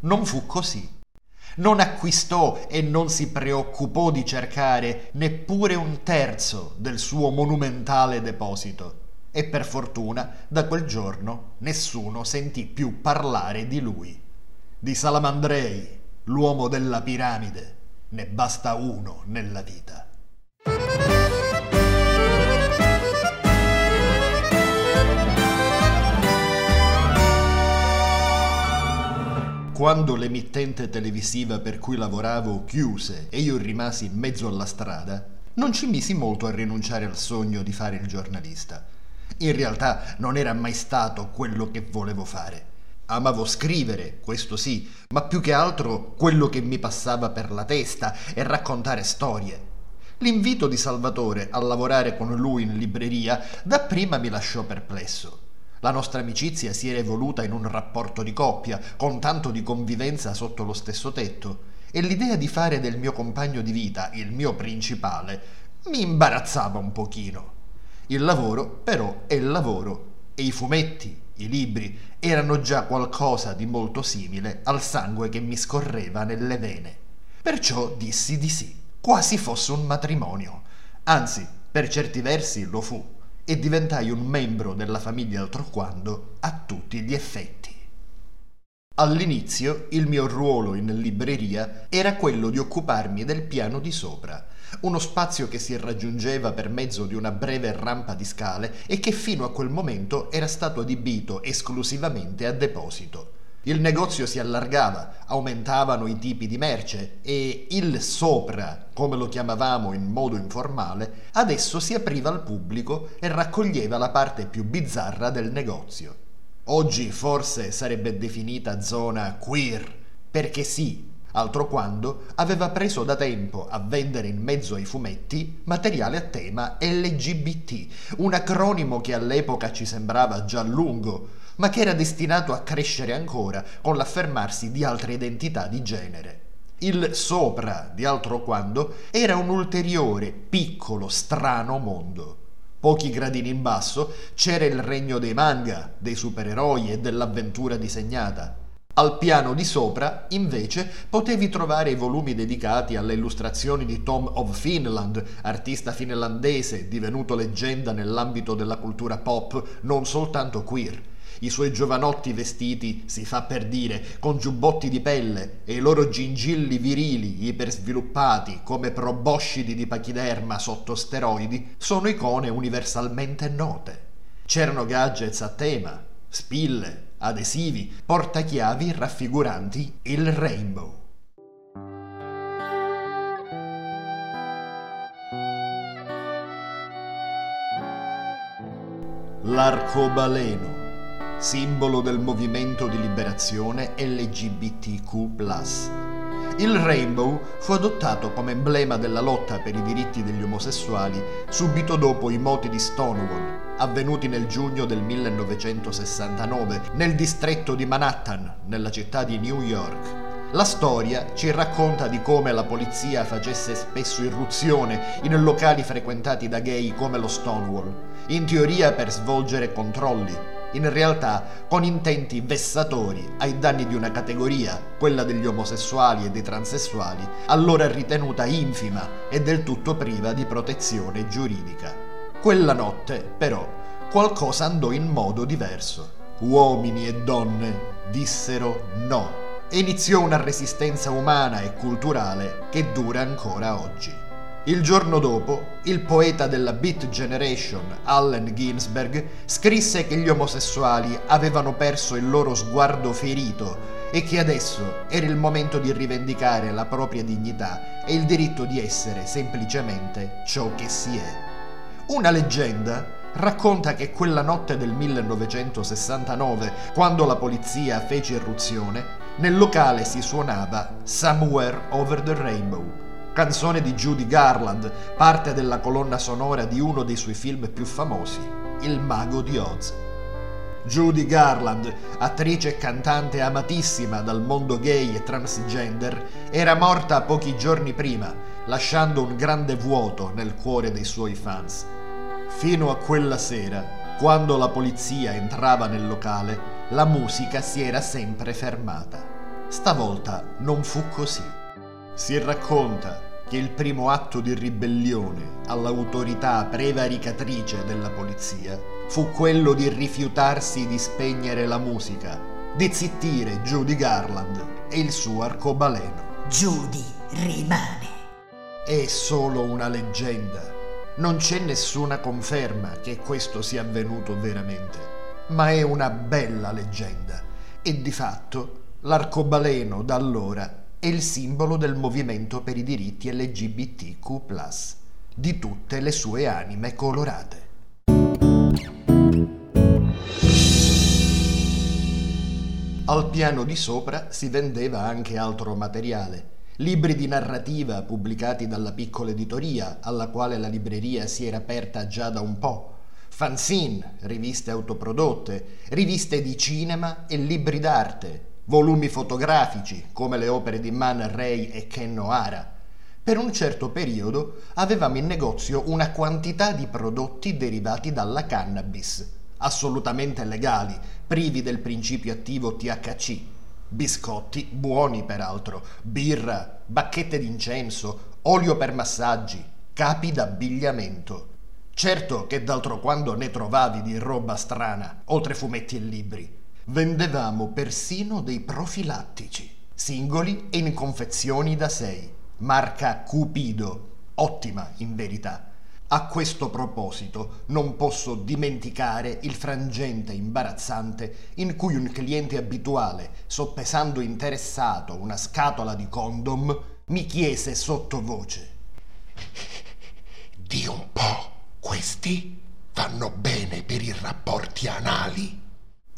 Non fu così non acquistò e non si preoccupò di cercare neppure un terzo del suo monumentale deposito. E per fortuna da quel giorno nessuno sentì più parlare di lui. Di Salamandrei, l'uomo della piramide, ne basta uno nella vita. Quando l'emittente televisiva per cui lavoravo chiuse e io rimasi in mezzo alla strada, non ci misi molto a rinunciare al sogno di fare il giornalista. In realtà non era mai stato quello che volevo fare. Amavo scrivere, questo sì, ma più che altro quello che mi passava per la testa e raccontare storie. L'invito di Salvatore a lavorare con lui in libreria dapprima mi lasciò perplesso. La nostra amicizia si era evoluta in un rapporto di coppia, con tanto di convivenza sotto lo stesso tetto, e l'idea di fare del mio compagno di vita il mio principale mi imbarazzava un pochino. Il lavoro, però, è il lavoro, e i fumetti, i libri, erano già qualcosa di molto simile al sangue che mi scorreva nelle vene. Perciò dissi di sì, quasi fosse un matrimonio Anzi, per certi versi lo fu e diventai un membro della famiglia Altroquando a tutti gli effetti. All'inizio il mio ruolo in libreria era quello di occuparmi del piano di sopra, uno spazio che si raggiungeva per mezzo di una breve rampa di scale e che fino a quel momento era stato adibito esclusivamente a deposito. Il negozio si allargava, aumentavano i tipi di merce e il sopra, come lo chiamavamo in modo informale, adesso si apriva al pubblico e raccoglieva la parte più bizzarra del negozio. Oggi forse sarebbe definita zona queer, perché sì, altro quando aveva preso da tempo a vendere in mezzo ai fumetti materiale a tema LGBT, un acronimo che all'epoca ci sembrava già lungo, ma che era destinato a crescere ancora con l'affermarsi di altre identità di genere. Il sopra di altro quando era un ulteriore, piccolo, strano mondo. Pochi gradini in basso c'era il regno dei manga, dei supereroi e dell'avventura disegnata. Al piano di sopra, invece, potevi trovare i volumi dedicati alle illustrazioni di Tom of Finland, artista finlandese divenuto leggenda nell'ambito della cultura pop non soltanto queer i suoi giovanotti vestiti, si fa per dire, con giubbotti di pelle e i loro gingilli virili ipersviluppati come proboscidi di pachiderma sotto steroidi, sono icone universalmente note. C'erano gadgets a tema, spille, adesivi, portachiavi raffiguranti il rainbow. L'arcobaleno simbolo del movimento di liberazione LGBTQ. Il rainbow fu adottato come emblema della lotta per i diritti degli omosessuali subito dopo i moti di Stonewall, avvenuti nel giugno del 1969 nel distretto di Manhattan, nella città di New York. La storia ci racconta di come la polizia facesse spesso irruzione in locali frequentati da gay come lo Stonewall, in teoria per svolgere controlli, in realtà con intenti vessatori ai danni di una categoria, quella degli omosessuali e dei transessuali, allora ritenuta infima e del tutto priva di protezione giuridica. Quella notte, però, qualcosa andò in modo diverso. Uomini e donne dissero no e iniziò una resistenza umana e culturale che dura ancora oggi. Il giorno dopo, il poeta della Beat Generation, Allen Ginsberg, scrisse che gli omosessuali avevano perso il loro sguardo ferito e che adesso era il momento di rivendicare la propria dignità e il diritto di essere semplicemente ciò che si è. Una leggenda racconta che quella notte del 1969, quando la polizia fece irruzione, nel locale si suonava Somewhere Over the Rainbow canzone di Judy Garland, parte della colonna sonora di uno dei suoi film più famosi, Il mago di Oz. Judy Garland, attrice e cantante amatissima dal mondo gay e transgender, era morta pochi giorni prima, lasciando un grande vuoto nel cuore dei suoi fans. Fino a quella sera, quando la polizia entrava nel locale, la musica si era sempre fermata. Stavolta non fu così. Si racconta che il primo atto di ribellione all'autorità prevaricatrice della polizia fu quello di rifiutarsi di spegnere la musica, di zittire Judy Garland e il suo arcobaleno. Judy rimane. È solo una leggenda. Non c'è nessuna conferma che questo sia avvenuto veramente, ma è una bella leggenda e di fatto l'arcobaleno da allora è il simbolo del movimento per i diritti LGBTQ, di tutte le sue anime colorate. Al piano di sopra si vendeva anche altro materiale. Libri di narrativa pubblicati dalla piccola editoria, alla quale la libreria si era aperta già da un po', fanzine, riviste autoprodotte, riviste di cinema e libri d'arte, volumi fotografici come le opere di Man Ray e Ken Nohara. Per un certo periodo avevamo in negozio una quantità di prodotti derivati dalla cannabis, assolutamente legali, privi del principio attivo THC. Biscotti, buoni peraltro, birra, bacchette d'incenso, olio per massaggi, capi d'abbigliamento. Certo che d'altro quando ne trovavi di roba strana, oltre fumetti e libri. Vendevamo persino dei profilattici, singoli e in confezioni da sei, marca Cupido, ottima in verità. A questo proposito non posso dimenticare il frangente imbarazzante in cui un cliente abituale, soppesando interessato una scatola di condom, mi chiese sottovoce Di un po', questi vanno bene per i rapporti anali?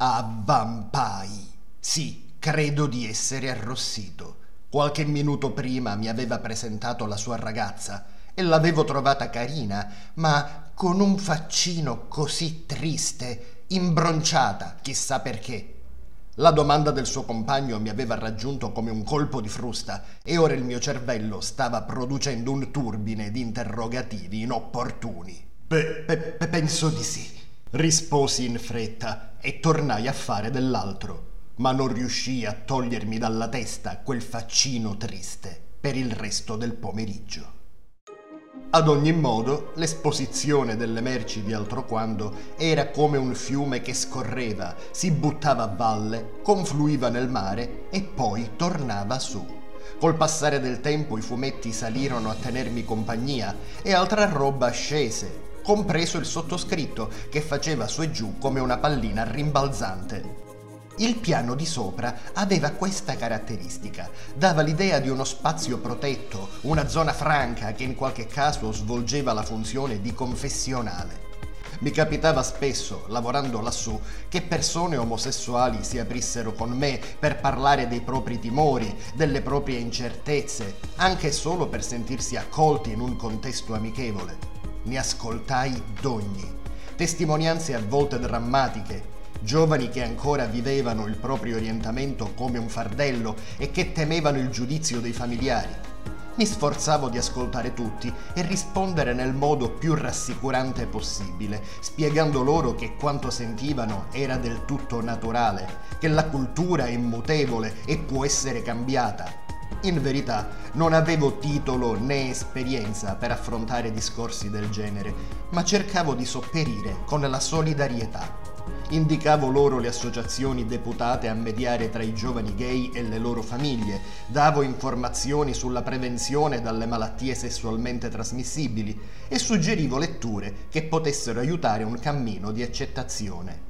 A vampai. Sì, credo di essere arrossito. Qualche minuto prima mi aveva presentato la sua ragazza e l'avevo trovata carina, ma con un faccino così triste, imbronciata, chissà perché. La domanda del suo compagno mi aveva raggiunto come un colpo di frusta e ora il mio cervello stava producendo un turbine di interrogativi inopportuni. Pe- pe- penso di sì. Risposi in fretta e tornai a fare dell'altro, ma non riuscii a togliermi dalla testa quel faccino triste per il resto del pomeriggio. Ad ogni modo, l'esposizione delle merci di altroquando era come un fiume che scorreva, si buttava a valle, confluiva nel mare e poi tornava su. Col passare del tempo i fumetti salirono a tenermi compagnia e altra roba scese, compreso il sottoscritto che faceva su e giù come una pallina rimbalzante. Il piano di sopra aveva questa caratteristica, dava l'idea di uno spazio protetto, una zona franca che in qualche caso svolgeva la funzione di confessionale. Mi capitava spesso, lavorando lassù, che persone omosessuali si aprissero con me per parlare dei propri timori, delle proprie incertezze, anche solo per sentirsi accolti in un contesto amichevole. Ne ascoltai d'ogni. Testimonianze a volte drammatiche, giovani che ancora vivevano il proprio orientamento come un fardello e che temevano il giudizio dei familiari. Mi sforzavo di ascoltare tutti e rispondere nel modo più rassicurante possibile, spiegando loro che quanto sentivano era del tutto naturale, che la cultura è mutevole e può essere cambiata. In verità non avevo titolo né esperienza per affrontare discorsi del genere, ma cercavo di sopperire con la solidarietà Indicavo loro le associazioni deputate a mediare tra i giovani gay e le loro famiglie, davo informazioni sulla prevenzione dalle malattie sessualmente trasmissibili e suggerivo letture che potessero aiutare un cammino di accettazione.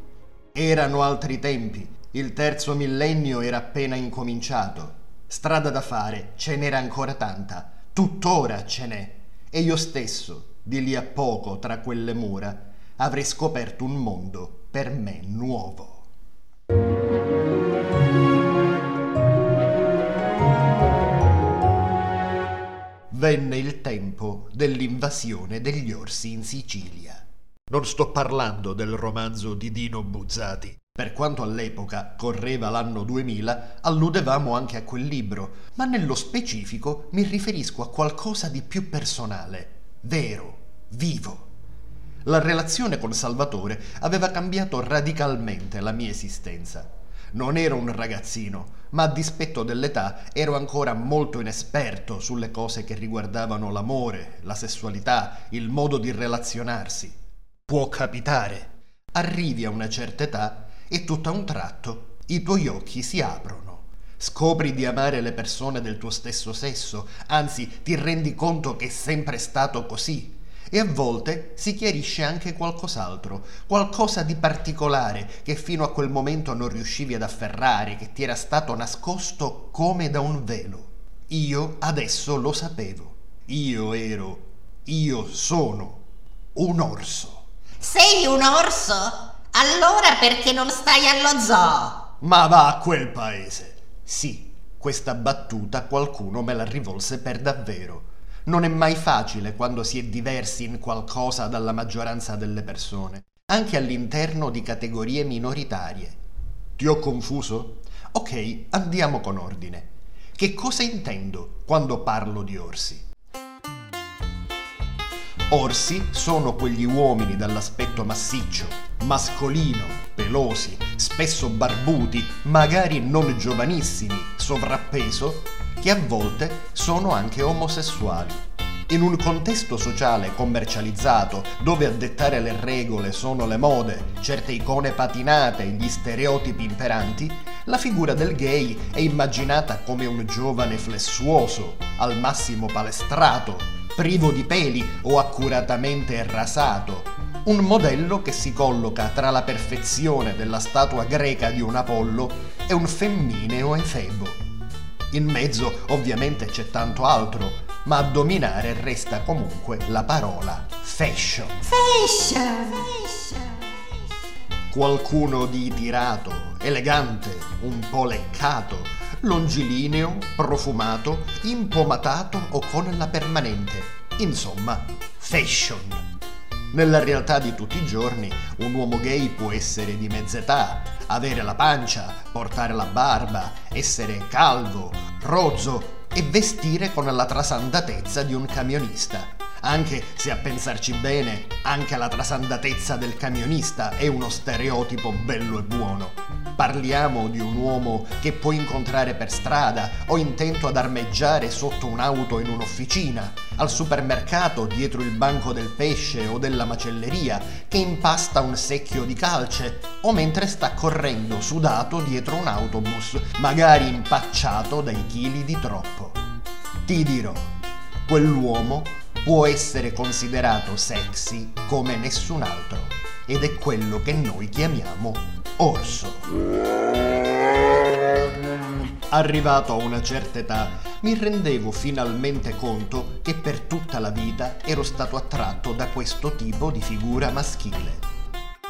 Erano altri tempi, il terzo millennio era appena incominciato. Strada da fare, ce n'era ancora tanta, tuttora ce n'è, e io stesso, di lì a poco tra quelle mura, avrei scoperto un mondo per me nuovo. Venne il tempo dell'invasione degli orsi in Sicilia. Non sto parlando del romanzo di Dino Buzzati. Per quanto all'epoca correva l'anno 2000, alludevamo anche a quel libro, ma nello specifico mi riferisco a qualcosa di più personale, vero, vivo la relazione con Salvatore aveva cambiato radicalmente la mia esistenza. Non ero un ragazzino, ma a dispetto dell'età ero ancora molto inesperto sulle cose che riguardavano l'amore, la sessualità, il modo di relazionarsi. Può capitare. Arrivi a una certa età e tutto a un tratto i tuoi occhi si aprono. Scopri di amare le persone del tuo stesso sesso, anzi ti rendi conto che è sempre stato così e a volte si chiarisce anche qualcos'altro, qualcosa di particolare che fino a quel momento non riuscivi ad afferrare, che ti era stato nascosto come da un velo. Io adesso lo sapevo. Io ero, io sono un orso. Sei un orso? Allora perché non stai allo zoo? Ma va a quel paese. Sì, questa battuta qualcuno me la rivolse per davvero non è mai facile quando si è diversi in qualcosa dalla maggioranza delle persone, anche all'interno di categorie minoritarie. Ti ho confuso? Ok, andiamo con ordine. Che cosa intendo quando parlo di orsi? Orsi sono quegli uomini dall'aspetto massiccio, mascolino, pelosi, spesso barbuti, magari non giovanissimi, sovrappeso che a volte sono anche omosessuali. In un contesto sociale commercializzato, dove a dettare le regole sono le mode, certe icone patinate e gli stereotipi imperanti, la figura del gay è immaginata come un giovane flessuoso, al massimo palestrato, privo di peli o accuratamente rasato, un modello che si colloca tra la perfezione della statua greca di un Apollo e un femmineo Efebo. In mezzo ovviamente c'è tanto altro, ma a dominare resta comunque la parola fashion. Fashion! Qualcuno di tirato, elegante, un po' leccato, longilineo, profumato, impomatato o con la permanente. Insomma, fashion. Nella realtà di tutti i giorni, un uomo gay può essere di mezza età, avere la pancia, portare la barba, essere calvo, rozzo e vestire con la trasandatezza di un camionista. Anche se a pensarci bene, anche la trasandatezza del camionista è uno stereotipo bello e buono. Parliamo di un uomo che puoi incontrare per strada o intento ad armeggiare sotto un'auto in un'officina, al supermercato dietro il banco del pesce o della macelleria, che impasta un secchio di calce o mentre sta correndo sudato dietro un autobus, magari impacciato dai chili di troppo. Ti dirò, quell'uomo può essere considerato sexy come nessun altro ed è quello che noi chiamiamo orso. Arrivato a una certa età mi rendevo finalmente conto che per tutta la vita ero stato attratto da questo tipo di figura maschile.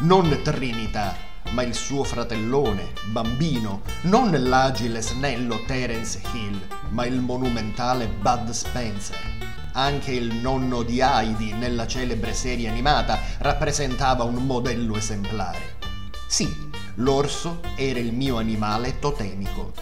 Non Trinità, ma il suo fratellone, bambino, non l'agile snello Terence Hill, ma il monumentale Bud Spencer. Anche il nonno di Heidi nella celebre serie animata rappresentava un modello esemplare. Sì, l'orso era il mio animale totemico.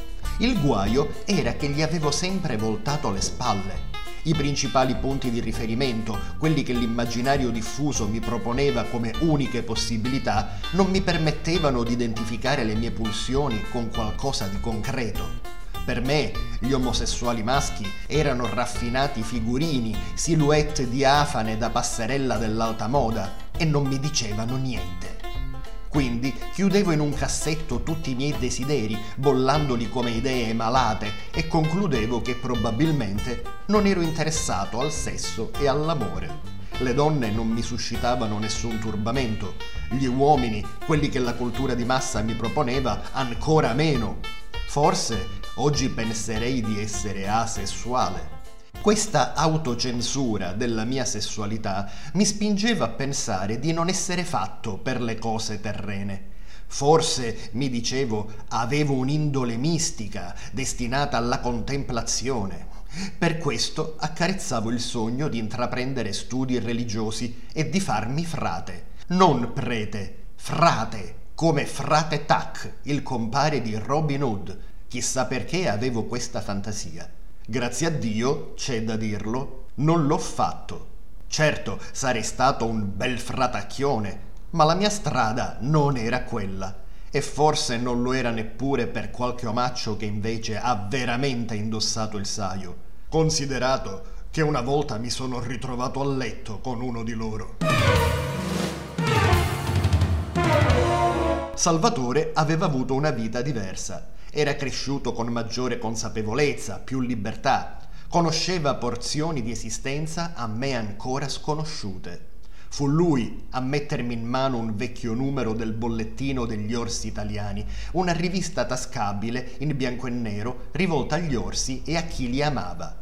Il guaio era che gli avevo sempre voltato le spalle. I principali punti di riferimento, quelli che l'immaginario diffuso mi proponeva come uniche possibilità, non mi permettevano di identificare le mie pulsioni con qualcosa di concreto. Per me gli omosessuali maschi erano raffinati figurini, silhouette diafane da passerella dell'alta moda e non mi dicevano niente. Quindi chiudevo in un cassetto tutti i miei desideri, bollandoli come idee malate, e concludevo che probabilmente non ero interessato al sesso e all'amore. Le donne non mi suscitavano nessun turbamento, gli uomini, quelli che la cultura di massa mi proponeva, ancora meno. Forse oggi penserei di essere asessuale. Questa autocensura della mia sessualità mi spingeva a pensare di non essere fatto per le cose terrene. Forse, mi dicevo, avevo un'indole mistica destinata alla contemplazione. Per questo accarezzavo il sogno di intraprendere studi religiosi e di farmi frate. Non prete, frate, come frate Tac, il compare di Robin Hood. Chissà perché avevo questa fantasia. Grazie a Dio, c'è da dirlo, non l'ho fatto. Certo, sarei stato un bel fratacchione, ma la mia strada non era quella. E forse non lo era neppure per qualche omaccio che invece ha veramente indossato il saio. Considerato che una volta mi sono ritrovato a letto con uno di loro. Salvatore aveva avuto una vita diversa era cresciuto con maggiore consapevolezza, più libertà, conosceva porzioni di esistenza a me ancora sconosciute. Fu lui a mettermi in mano un vecchio numero del bollettino degli orsi italiani, una rivista tascabile in bianco e nero rivolta agli orsi e a chi li amava.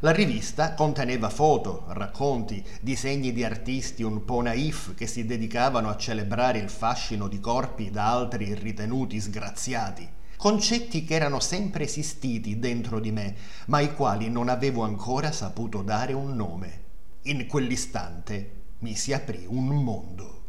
La rivista conteneva foto, racconti, disegni di artisti un po' naif che si dedicavano a celebrare il fascino di corpi da altri ritenuti sgraziati concetti che erano sempre esistiti dentro di me, ma ai quali non avevo ancora saputo dare un nome. In quell'istante mi si aprì un mondo.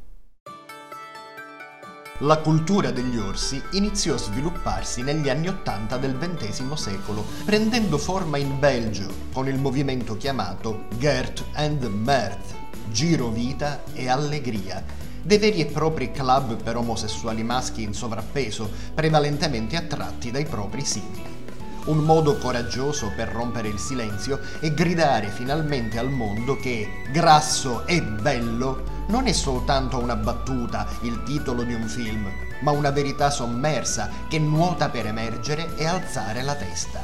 La cultura degli orsi iniziò a svilupparsi negli anni Ottanta del XX secolo, prendendo forma in Belgio con il movimento chiamato Gert and Mert, Giro Vita e Allegria, dei veri e propri club per omosessuali maschi in sovrappeso, prevalentemente attratti dai propri simili. un modo coraggioso per rompere il silenzio e gridare finalmente al mondo che grasso e bello non è soltanto una battuta, il titolo di un film, ma una verità sommersa che nuota per emergere e alzare la testa.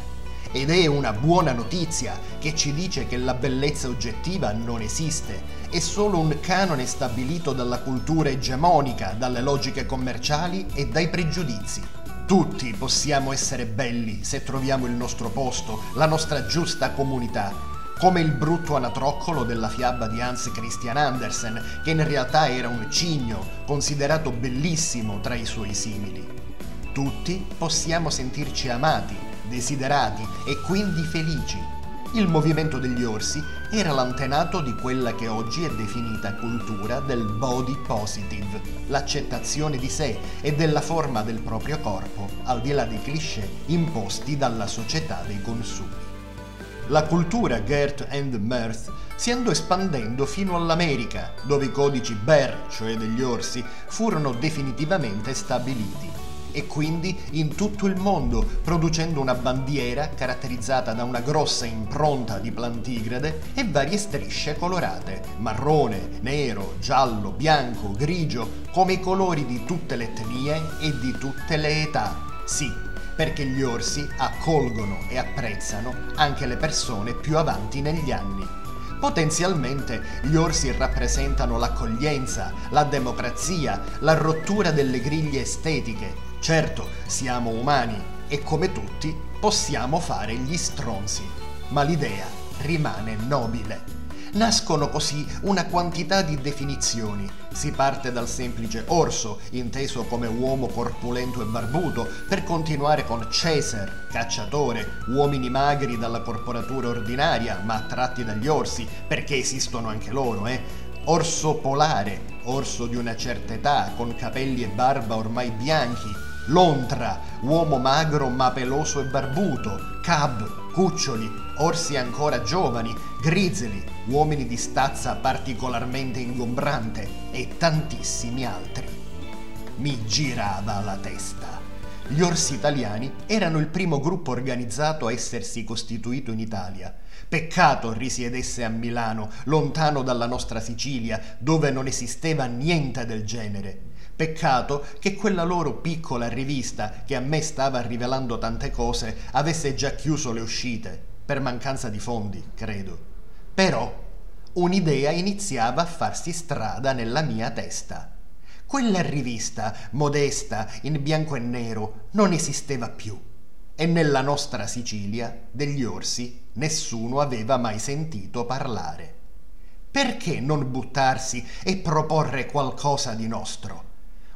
Ed è una buona notizia che ci dice che la bellezza oggettiva non esiste, è solo un canone stabilito dalla cultura egemonica, dalle logiche commerciali e dai pregiudizi. Tutti possiamo essere belli se troviamo il nostro posto, la nostra giusta comunità, come il brutto anatroccolo della fiaba di Hans Christian Andersen, che in realtà era un cigno, considerato bellissimo tra i suoi simili. Tutti possiamo sentirci amati, desiderati e quindi felici. Il movimento degli orsi era l'antenato di quella che oggi è definita cultura del body positive, l'accettazione di sé e della forma del proprio corpo, al di là dei cliché imposti dalla società dei consumi. La cultura Gert and Mirth si andò espandendo fino all'America, dove i codici Bear, cioè degli orsi, furono definitivamente stabiliti e quindi in tutto il mondo, producendo una bandiera caratterizzata da una grossa impronta di plantigrade e varie strisce colorate, marrone, nero, giallo, bianco, grigio, come i colori di tutte le etnie e di tutte le età. Sì, perché gli orsi accolgono e apprezzano anche le persone più avanti negli anni. Potenzialmente gli orsi rappresentano l'accoglienza, la democrazia, la rottura delle griglie estetiche, Certo, siamo umani e come tutti possiamo fare gli stronzi, ma l'idea rimane nobile. Nascono così una quantità di definizioni. Si parte dal semplice orso, inteso come uomo corpulento e barbuto, per continuare con Caesar, cacciatore, uomini magri dalla corporatura ordinaria, ma attratti dagli orsi, perché esistono anche loro, eh? Orso polare, orso di una certa età, con capelli e barba ormai bianchi, lontra, uomo magro ma peloso e barbuto, cab, cuccioli, orsi ancora giovani, grizzly, uomini di stazza particolarmente ingombrante e tantissimi altri. Mi girava la testa. Gli orsi italiani erano il primo gruppo organizzato a essersi costituito in Italia. Peccato risiedesse a Milano, lontano dalla nostra Sicilia, dove non esisteva niente del genere. Peccato che quella loro piccola rivista, che a me stava rivelando tante cose, avesse già chiuso le uscite, per mancanza di fondi, credo. Però un'idea iniziava a farsi strada nella mia testa. Quella rivista, modesta, in bianco e nero, non esisteva più. E nella nostra Sicilia degli orsi nessuno aveva mai sentito parlare. Perché non buttarsi e proporre qualcosa di nostro?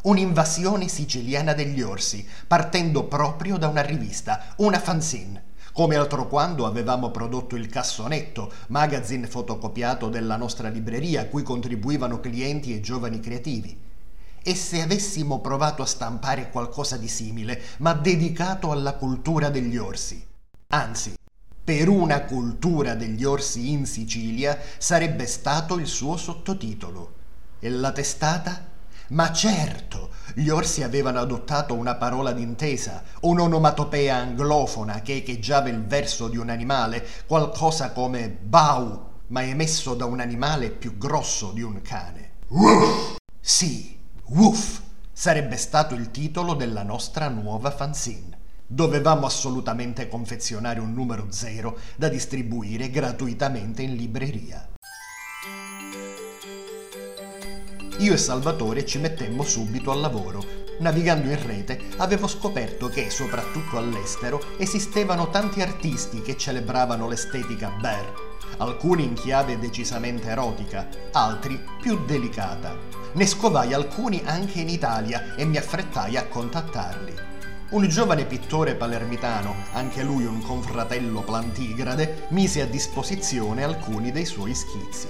Un'invasione siciliana degli orsi, partendo proprio da una rivista, una fanzine. Come altro quando avevamo prodotto il Cassonetto, magazine fotocopiato della nostra libreria a cui contribuivano clienti e giovani creativi. E se avessimo provato a stampare qualcosa di simile, ma dedicato alla cultura degli orsi? Anzi, per una cultura degli orsi in Sicilia sarebbe stato il suo sottotitolo. E la testata? Ma certo, gli orsi avevano adottato una parola d'intesa, un'onomatopea anglofona che echeggiava il verso di un animale, qualcosa come bau, ma emesso da un animale più grosso di un cane. Woof! Sì, woof sarebbe stato il titolo della nostra nuova fanzine. Dovevamo assolutamente confezionare un numero zero da distribuire gratuitamente in libreria. Io e Salvatore ci mettemmo subito al lavoro. Navigando in rete avevo scoperto che, soprattutto all'estero, esistevano tanti artisti che celebravano l'estetica bear, alcuni in chiave decisamente erotica, altri più delicata. Ne scovai alcuni anche in Italia e mi affrettai a contattarli. Un giovane pittore palermitano, anche lui un confratello plantigrade, mise a disposizione alcuni dei suoi schizzi.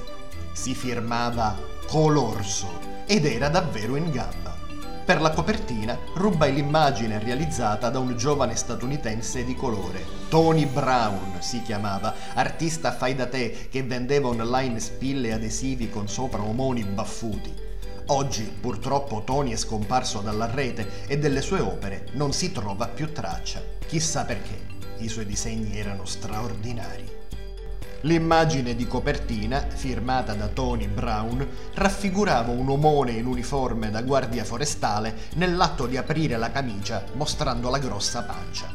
Si firmava Colorso ed era davvero in gamba. Per la copertina rubai l'immagine realizzata da un giovane statunitense di colore. Tony Brown si chiamava, artista fai da te che vendeva online spille adesivi con sopra omoni baffuti. Oggi purtroppo Tony è scomparso dalla rete e delle sue opere non si trova più traccia. Chissà perché. i suoi disegni erano straordinari. L'immagine di copertina, firmata da Tony Brown, raffigurava un omone in uniforme da guardia forestale nell'atto di aprire la camicia mostrando la grossa pancia.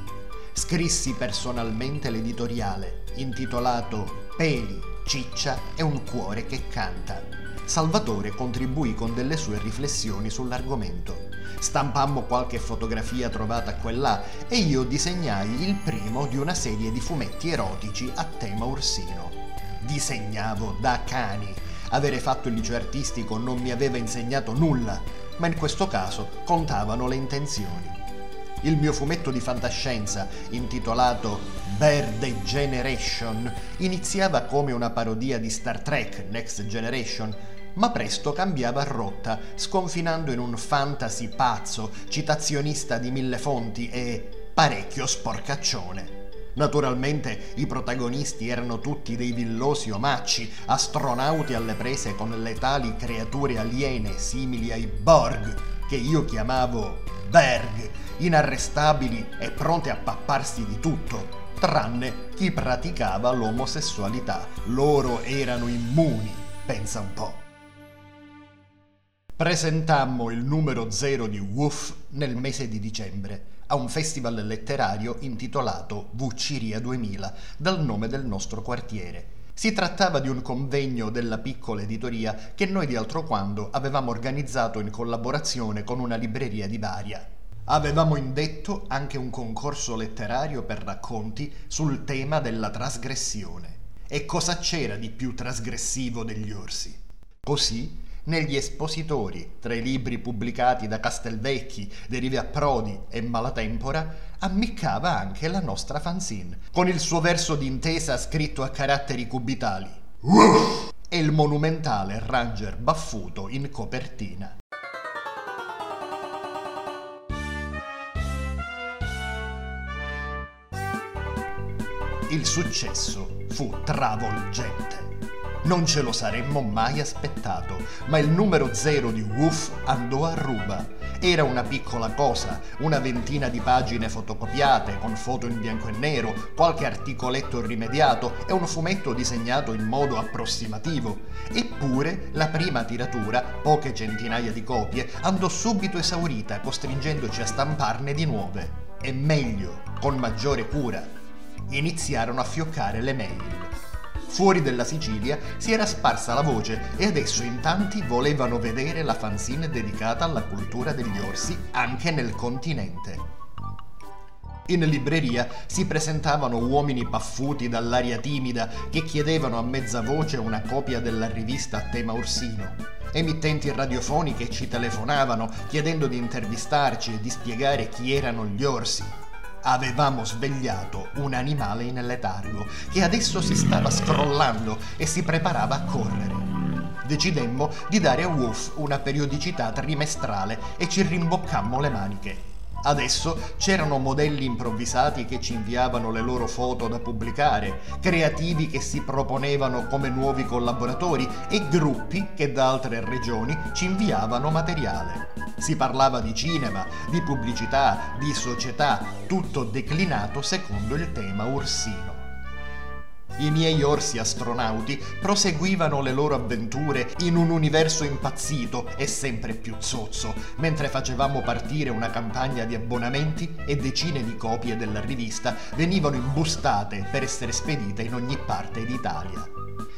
Scrissi personalmente l'editoriale, intitolato Peli, ciccia e un cuore che canta. Salvatore contribuì con delle sue riflessioni sull'argomento. Stampammo qualche fotografia trovata qua e là e io disegnai il primo di una serie di fumetti erotici a tema ursino. Disegnavo da cani. Avere fatto il liceo artistico non mi aveva insegnato nulla, ma in questo caso contavano le intenzioni. Il mio fumetto di fantascienza, intitolato Bird Generation, iniziava come una parodia di Star Trek Next Generation, ma presto cambiava rotta, sconfinando in un fantasy pazzo, citazionista di mille fonti e parecchio sporcaccione. Naturalmente i protagonisti erano tutti dei villosi omacci, astronauti alle prese con le tali creature aliene simili ai Borg, che io chiamavo Berg, inarrestabili e pronti a papparsi di tutto, tranne chi praticava l'omosessualità. Loro erano immuni, pensa un po'. Presentammo il numero zero di Woof nel mese di dicembre a un festival letterario intitolato Vucciria 2000 dal nome del nostro quartiere. Si trattava di un convegno della piccola editoria che noi di altro quando avevamo organizzato in collaborazione con una libreria di Varia. Avevamo indetto anche un concorso letterario per racconti sul tema della trasgressione. E cosa c'era di più trasgressivo degli orsi? Così negli espositori, tra i libri pubblicati da Castelvecchi, Derive a Prodi e Malatempora, ammiccava anche la nostra fanzine, con il suo verso d'intesa scritto a caratteri cubitali. e il monumentale Ranger baffuto in copertina. Il successo fu travolgente. Non ce lo saremmo mai aspettato, ma il numero zero di Woof andò a ruba. Era una piccola cosa, una ventina di pagine fotocopiate con foto in bianco e nero, qualche articoletto rimediato e un fumetto disegnato in modo approssimativo. Eppure la prima tiratura, poche centinaia di copie, andò subito esaurita, costringendoci a stamparne di nuove. E meglio, con maggiore cura. Iniziarono a fioccare le mail. Fuori della Sicilia si era sparsa la voce e adesso in tanti volevano vedere la fanzine dedicata alla cultura degli orsi anche nel continente. In libreria si presentavano uomini paffuti dall'aria timida che chiedevano a mezza voce una copia della rivista a tema orsino. Emittenti radiofoniche ci telefonavano chiedendo di intervistarci e di spiegare chi erano gli orsi. Avevamo svegliato un animale in letargo che adesso si stava scrollando e si preparava a correre. Decidemmo di dare a Wolf una periodicità trimestrale e ci rimboccammo le maniche. Adesso c'erano modelli improvvisati che ci inviavano le loro foto da pubblicare, creativi che si proponevano come nuovi collaboratori e gruppi che da altre regioni ci inviavano materiale. Si parlava di cinema, di pubblicità, di società, tutto declinato secondo il tema ursino. I miei orsi astronauti proseguivano le loro avventure in un universo impazzito e sempre più zozzo, mentre facevamo partire una campagna di abbonamenti e decine di copie della rivista venivano imbustate per essere spedite in ogni parte d'Italia.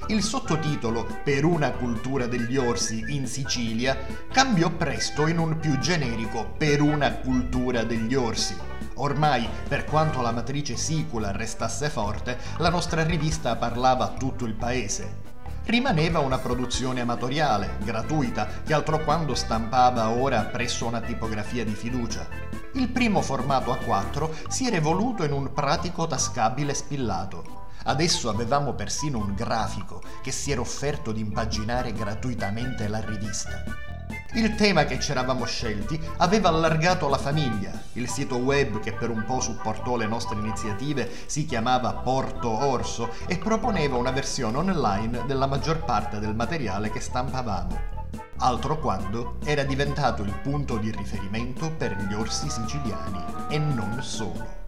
Il sottotitolo Per una cultura degli orsi in Sicilia cambiò presto in un più generico Per una cultura degli orsi Ormai, per quanto la matrice sicula restasse forte, la nostra rivista parlava a tutto il paese. Rimaneva una produzione amatoriale, gratuita, che altro quando stampava ora presso una tipografia di fiducia. Il primo formato A4 si era evoluto in un pratico tascabile spillato. Adesso avevamo persino un grafico che si era offerto di impaginare gratuitamente la rivista. Il tema che ci eravamo scelti aveva allargato la famiglia. Il sito web che per un po' supportò le nostre iniziative si chiamava Porto Orso e proponeva una versione online della maggior parte del materiale che stampavamo. Altro quando era diventato il punto di riferimento per gli orsi siciliani e non solo.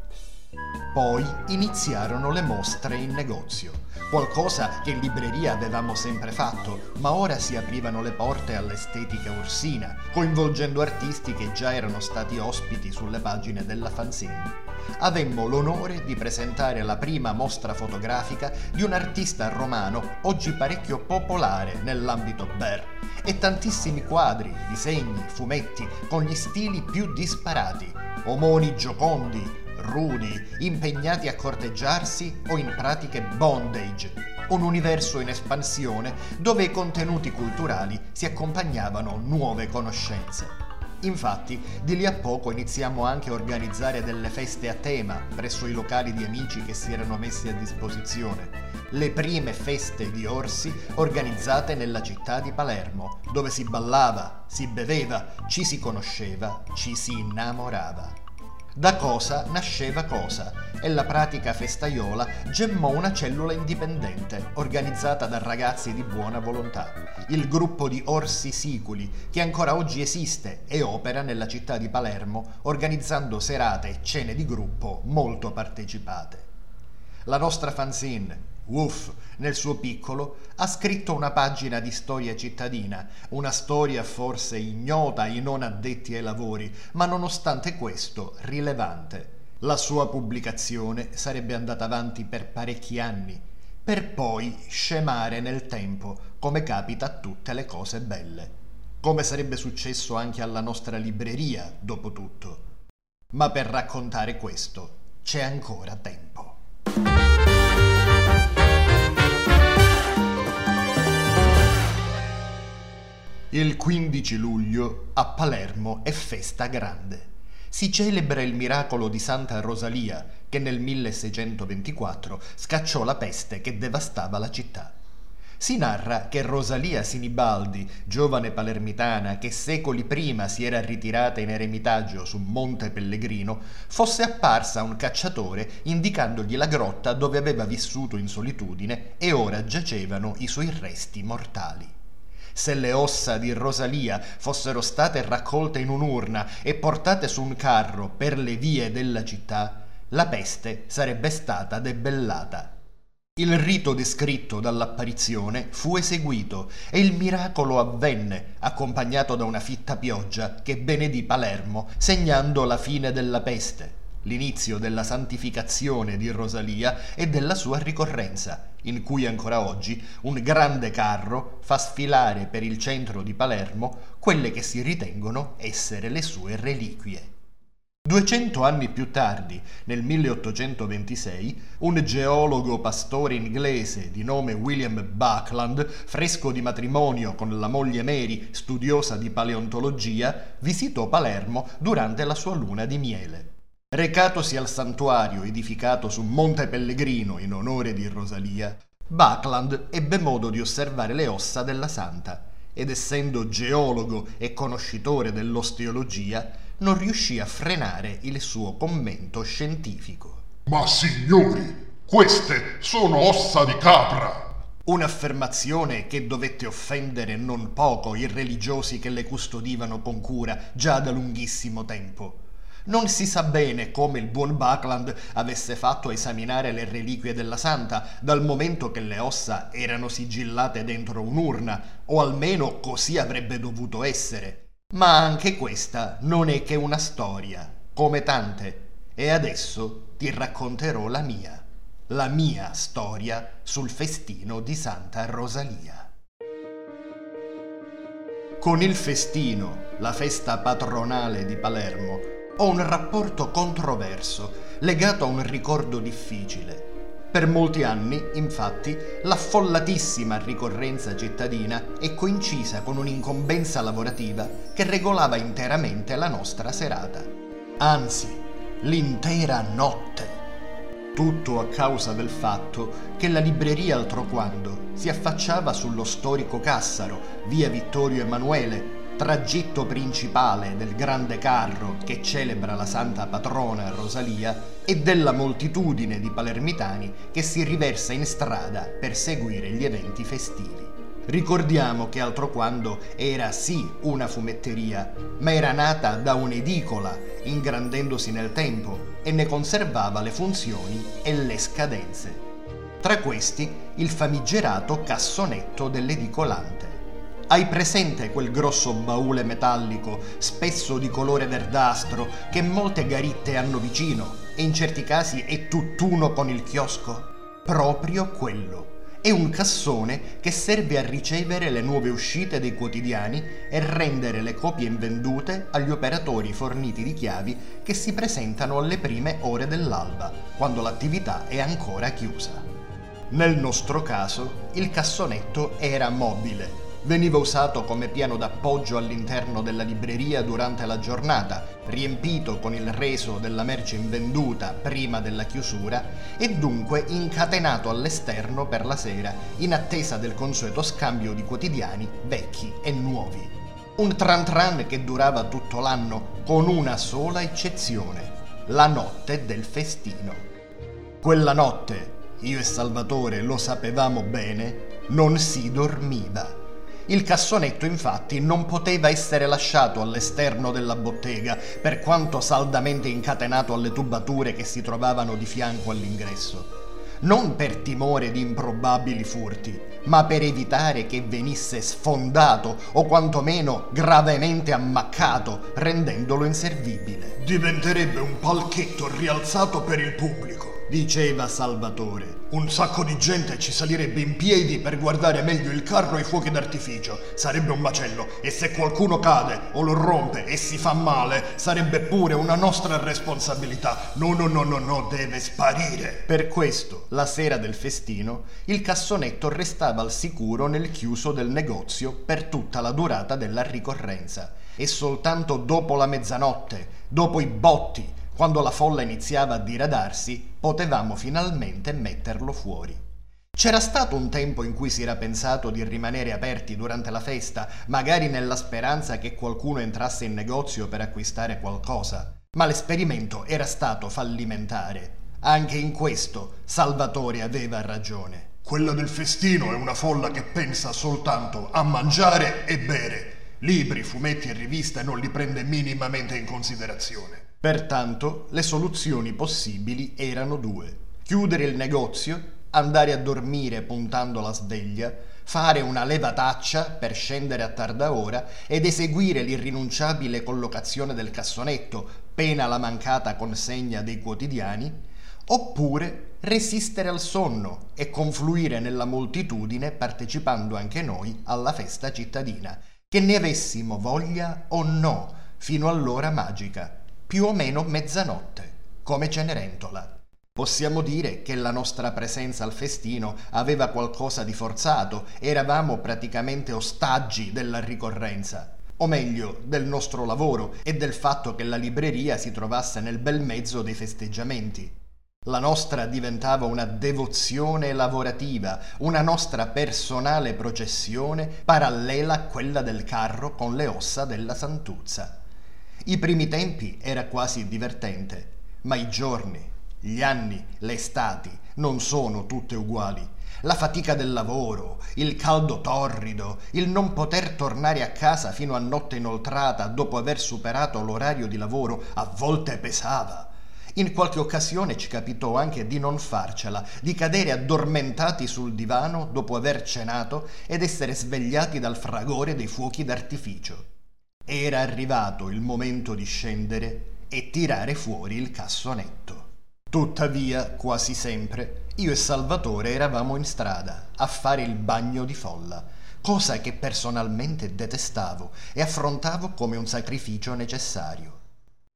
Poi iniziarono le mostre in negozio, qualcosa che in libreria avevamo sempre fatto, ma ora si aprivano le porte all'estetica ursina, coinvolgendo artisti che già erano stati ospiti sulle pagine della fanzine. Avemmo l'onore di presentare la prima mostra fotografica di un artista romano oggi parecchio popolare nell'ambito bear e tantissimi quadri, disegni, fumetti con gli stili più disparati, omoni giocondi, rudi, impegnati a corteggiarsi o in pratiche bondage, un universo in espansione dove i contenuti culturali si accompagnavano nuove conoscenze. Infatti, di lì a poco iniziamo anche a organizzare delle feste a tema presso i locali di amici che si erano messi a disposizione. Le prime feste di orsi organizzate nella città di Palermo, dove si ballava, si beveva, ci si conosceva, ci si innamorava. Da cosa nasceva cosa e la pratica festaiola gemmò una cellula indipendente organizzata da ragazzi di buona volontà, il gruppo di Orsi Siculi che ancora oggi esiste e opera nella città di Palermo organizzando serate e cene di gruppo molto partecipate. La nostra fanzine, Woff, nel suo piccolo, ha scritto una pagina di storia cittadina, una storia forse ignota ai non addetti ai lavori, ma nonostante questo rilevante. La sua pubblicazione sarebbe andata avanti per parecchi anni, per poi scemare nel tempo, come capita a tutte le cose belle. Come sarebbe successo anche alla nostra libreria, dopo tutto. Ma per raccontare questo c'è ancora tempo. Il 15 luglio a Palermo è festa grande. Si celebra il miracolo di Santa Rosalia che nel 1624 scacciò la peste che devastava la città. Si narra che Rosalia Sinibaldi, giovane palermitana che secoli prima si era ritirata in eremitaggio su Monte Pellegrino, fosse apparsa a un cacciatore indicandogli la grotta dove aveva vissuto in solitudine e ora giacevano i suoi resti mortali se le ossa di Rosalia fossero state raccolte in un'urna e portate su un carro per le vie della città, la peste sarebbe stata debellata. Il rito descritto dall'apparizione fu eseguito e il miracolo avvenne, accompagnato da una fitta pioggia che benedì Palermo, segnando la fine della peste l'inizio della santificazione di Rosalia e della sua ricorrenza, in cui ancora oggi un grande carro fa sfilare per il centro di Palermo quelle che si ritengono essere le sue reliquie. Duecento anni più tardi, nel 1826, un geologo pastore inglese di nome William Buckland, fresco di matrimonio con la moglie Mary, studiosa di paleontologia, visitò Palermo durante la sua luna di miele. Recatosi al santuario edificato su Monte Pellegrino in onore di Rosalia, Buckland ebbe modo di osservare le ossa della santa ed essendo geologo e conoscitore dell'osteologia, non riuscì a frenare il suo commento scientifico. Ma signori, queste sono ossa di capra! Un'affermazione che dovette offendere non poco i religiosi che le custodivano con cura già da lunghissimo tempo. Non si sa bene come il buon Buckland avesse fatto a esaminare le reliquie della santa, dal momento che le ossa erano sigillate dentro un'urna, o almeno così avrebbe dovuto essere. Ma anche questa non è che una storia, come tante, e adesso ti racconterò la mia, la mia storia sul festino di Santa Rosalia. Con il festino, la festa patronale di Palermo, ho un rapporto controverso, legato a un ricordo difficile. Per molti anni, infatti, l'affollatissima ricorrenza cittadina è coincisa con un'incombenza lavorativa che regolava interamente la nostra serata. Anzi, l'intera notte. Tutto a causa del fatto che la libreria Altroquando si affacciava sullo storico Cassaro, via Vittorio Emanuele, tragitto principale del grande carro che celebra la santa patrona Rosalia e della moltitudine di palermitani che si riversa in strada per seguire gli eventi festivi. Ricordiamo che altro quando era sì una fumetteria, ma era nata da un'edicola, ingrandendosi nel tempo, e ne conservava le funzioni e le scadenze. Tra questi il famigerato cassonetto dell'edicolante. Hai presente quel grosso baule metallico, spesso di colore verdastro, che molte garitte hanno vicino e in certi casi è tutt'uno con il chiosco? Proprio quello è un cassone che serve a ricevere le nuove uscite dei quotidiani e rendere le copie invendute agli operatori forniti di chiavi che si presentano alle prime ore dell'alba, quando l'attività è ancora chiusa. Nel nostro caso, il cassonetto era mobile veniva usato come piano d'appoggio all'interno della libreria durante la giornata, riempito con il reso della merce invenduta prima della chiusura e dunque incatenato all'esterno per la sera in attesa del consueto scambio di quotidiani vecchi e nuovi. Un tran tran che durava tutto l'anno con una sola eccezione, la notte del festino. Quella notte, io e Salvatore lo sapevamo bene, non si dormiva il cassonetto infatti non poteva essere lasciato all'esterno della bottega, per quanto saldamente incatenato alle tubature che si trovavano di fianco all'ingresso. Non per timore di improbabili furti, ma per evitare che venisse sfondato o quantomeno gravemente ammaccato, rendendolo inservibile. Diventerebbe un palchetto rialzato per il pubblico diceva Salvatore. Un sacco di gente ci salirebbe in piedi per guardare meglio il carro ai fuochi d'artificio. Sarebbe un macello e se qualcuno cade o lo rompe e si fa male, sarebbe pure una nostra responsabilità. No, no, no, no, no, deve sparire. Per questo, la sera del festino, il cassonetto restava al sicuro nel chiuso del negozio per tutta la durata della ricorrenza. E soltanto dopo la mezzanotte, dopo i botti, quando la folla iniziava a diradarsi, potevamo finalmente metterlo fuori. C'era stato un tempo in cui si era pensato di rimanere aperti durante la festa, magari nella speranza che qualcuno entrasse in negozio per acquistare qualcosa, ma l'esperimento era stato fallimentare. Anche in questo Salvatore aveva ragione. Quella del festino è una folla che pensa soltanto a mangiare e bere. Libri, fumetti e riviste non li prende minimamente in considerazione. Pertanto le soluzioni possibili erano due. Chiudere il negozio, andare a dormire puntando la sveglia, fare una levataccia per scendere a tarda ora ed eseguire l'irrinunciabile collocazione del cassonetto, pena la mancata consegna dei quotidiani, oppure resistere al sonno e confluire nella moltitudine partecipando anche noi alla festa cittadina, che ne avessimo voglia o no, fino all'ora magica più o meno mezzanotte, come Cenerentola. Possiamo dire che la nostra presenza al festino aveva qualcosa di forzato, eravamo praticamente ostaggi della ricorrenza, o meglio del nostro lavoro e del fatto che la libreria si trovasse nel bel mezzo dei festeggiamenti. La nostra diventava una devozione lavorativa, una nostra personale processione parallela a quella del carro con le ossa della Santuzza. I primi tempi era quasi divertente, ma i giorni, gli anni, le estati non sono tutte uguali. La fatica del lavoro, il caldo torrido, il non poter tornare a casa fino a notte inoltrata dopo aver superato l'orario di lavoro a volte pesava. In qualche occasione ci capitò anche di non farcela, di cadere addormentati sul divano dopo aver cenato ed essere svegliati dal fragore dei fuochi d'artificio. Era arrivato il momento di scendere e tirare fuori il cassonetto. Tuttavia, quasi sempre, io e Salvatore eravamo in strada a fare il bagno di folla, cosa che personalmente detestavo e affrontavo come un sacrificio necessario.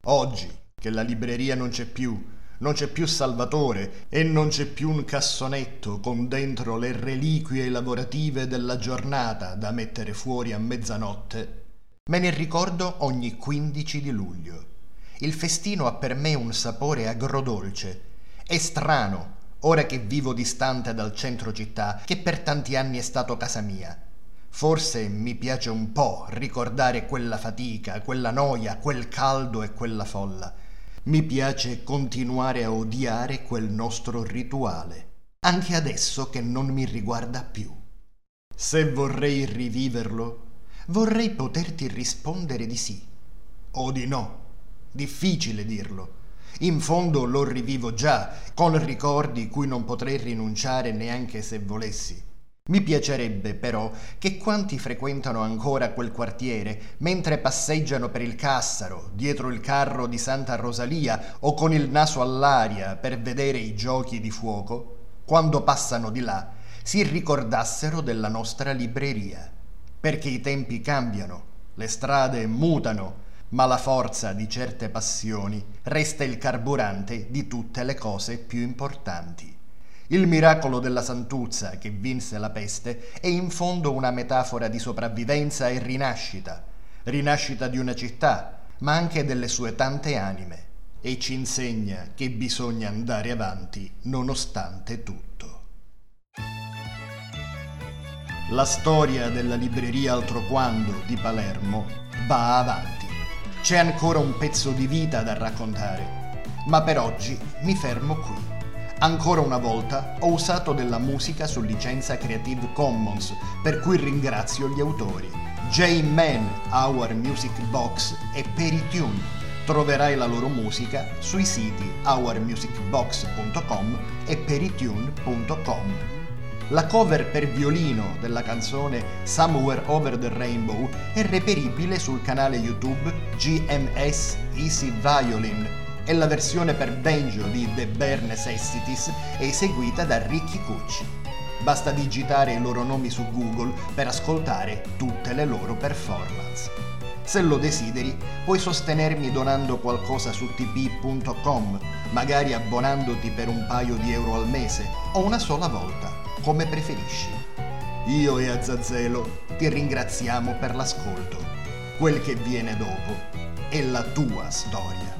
Oggi, che la libreria non c'è più, non c'è più Salvatore e non c'è più un cassonetto con dentro le reliquie lavorative della giornata da mettere fuori a mezzanotte, Me ne ricordo ogni 15 di luglio. Il festino ha per me un sapore agrodolce. È strano, ora che vivo distante dal centro città, che per tanti anni è stato casa mia. Forse mi piace un po' ricordare quella fatica, quella noia, quel caldo e quella folla. Mi piace continuare a odiare quel nostro rituale, anche adesso che non mi riguarda più. Se vorrei riviverlo, vorrei poterti rispondere di sì o di no. Difficile dirlo. In fondo lo rivivo già, con ricordi cui non potrei rinunciare neanche se volessi. Mi piacerebbe però che quanti frequentano ancora quel quartiere, mentre passeggiano per il Cassaro, dietro il carro di Santa Rosalia o con il naso all'aria per vedere i giochi di fuoco, quando passano di là, si ricordassero della nostra libreria. Perché i tempi cambiano, le strade mutano, ma la forza di certe passioni resta il carburante di tutte le cose più importanti. Il miracolo della Santuzza che vinse la peste è in fondo una metafora di sopravvivenza e rinascita, rinascita di una città, ma anche delle sue tante anime, e ci insegna che bisogna andare avanti nonostante tutto. La storia della libreria Altroquando di Palermo va avanti. C'è ancora un pezzo di vita da raccontare, ma per oggi mi fermo qui. Ancora una volta ho usato della musica su licenza Creative Commons, per cui ringrazio gli autori. J-Man, Our Music Box e Peritune. Troverai la loro musica sui siti ourmusicbox.com e peritune.com. La cover per violino della canzone Somewhere Over the Rainbow è reperibile sul canale YouTube GMS Easy Violin e la versione per banjo di The Bare Necessities è eseguita da Ricky Cucci. Basta digitare i loro nomi su Google per ascoltare tutte le loro performance. Se lo desideri, puoi sostenermi donando qualcosa su tp.com, magari abbonandoti per un paio di euro al mese o una sola volta come preferisci. Io e Azzazelo ti ringraziamo per l'ascolto. Quel che viene dopo è la tua storia.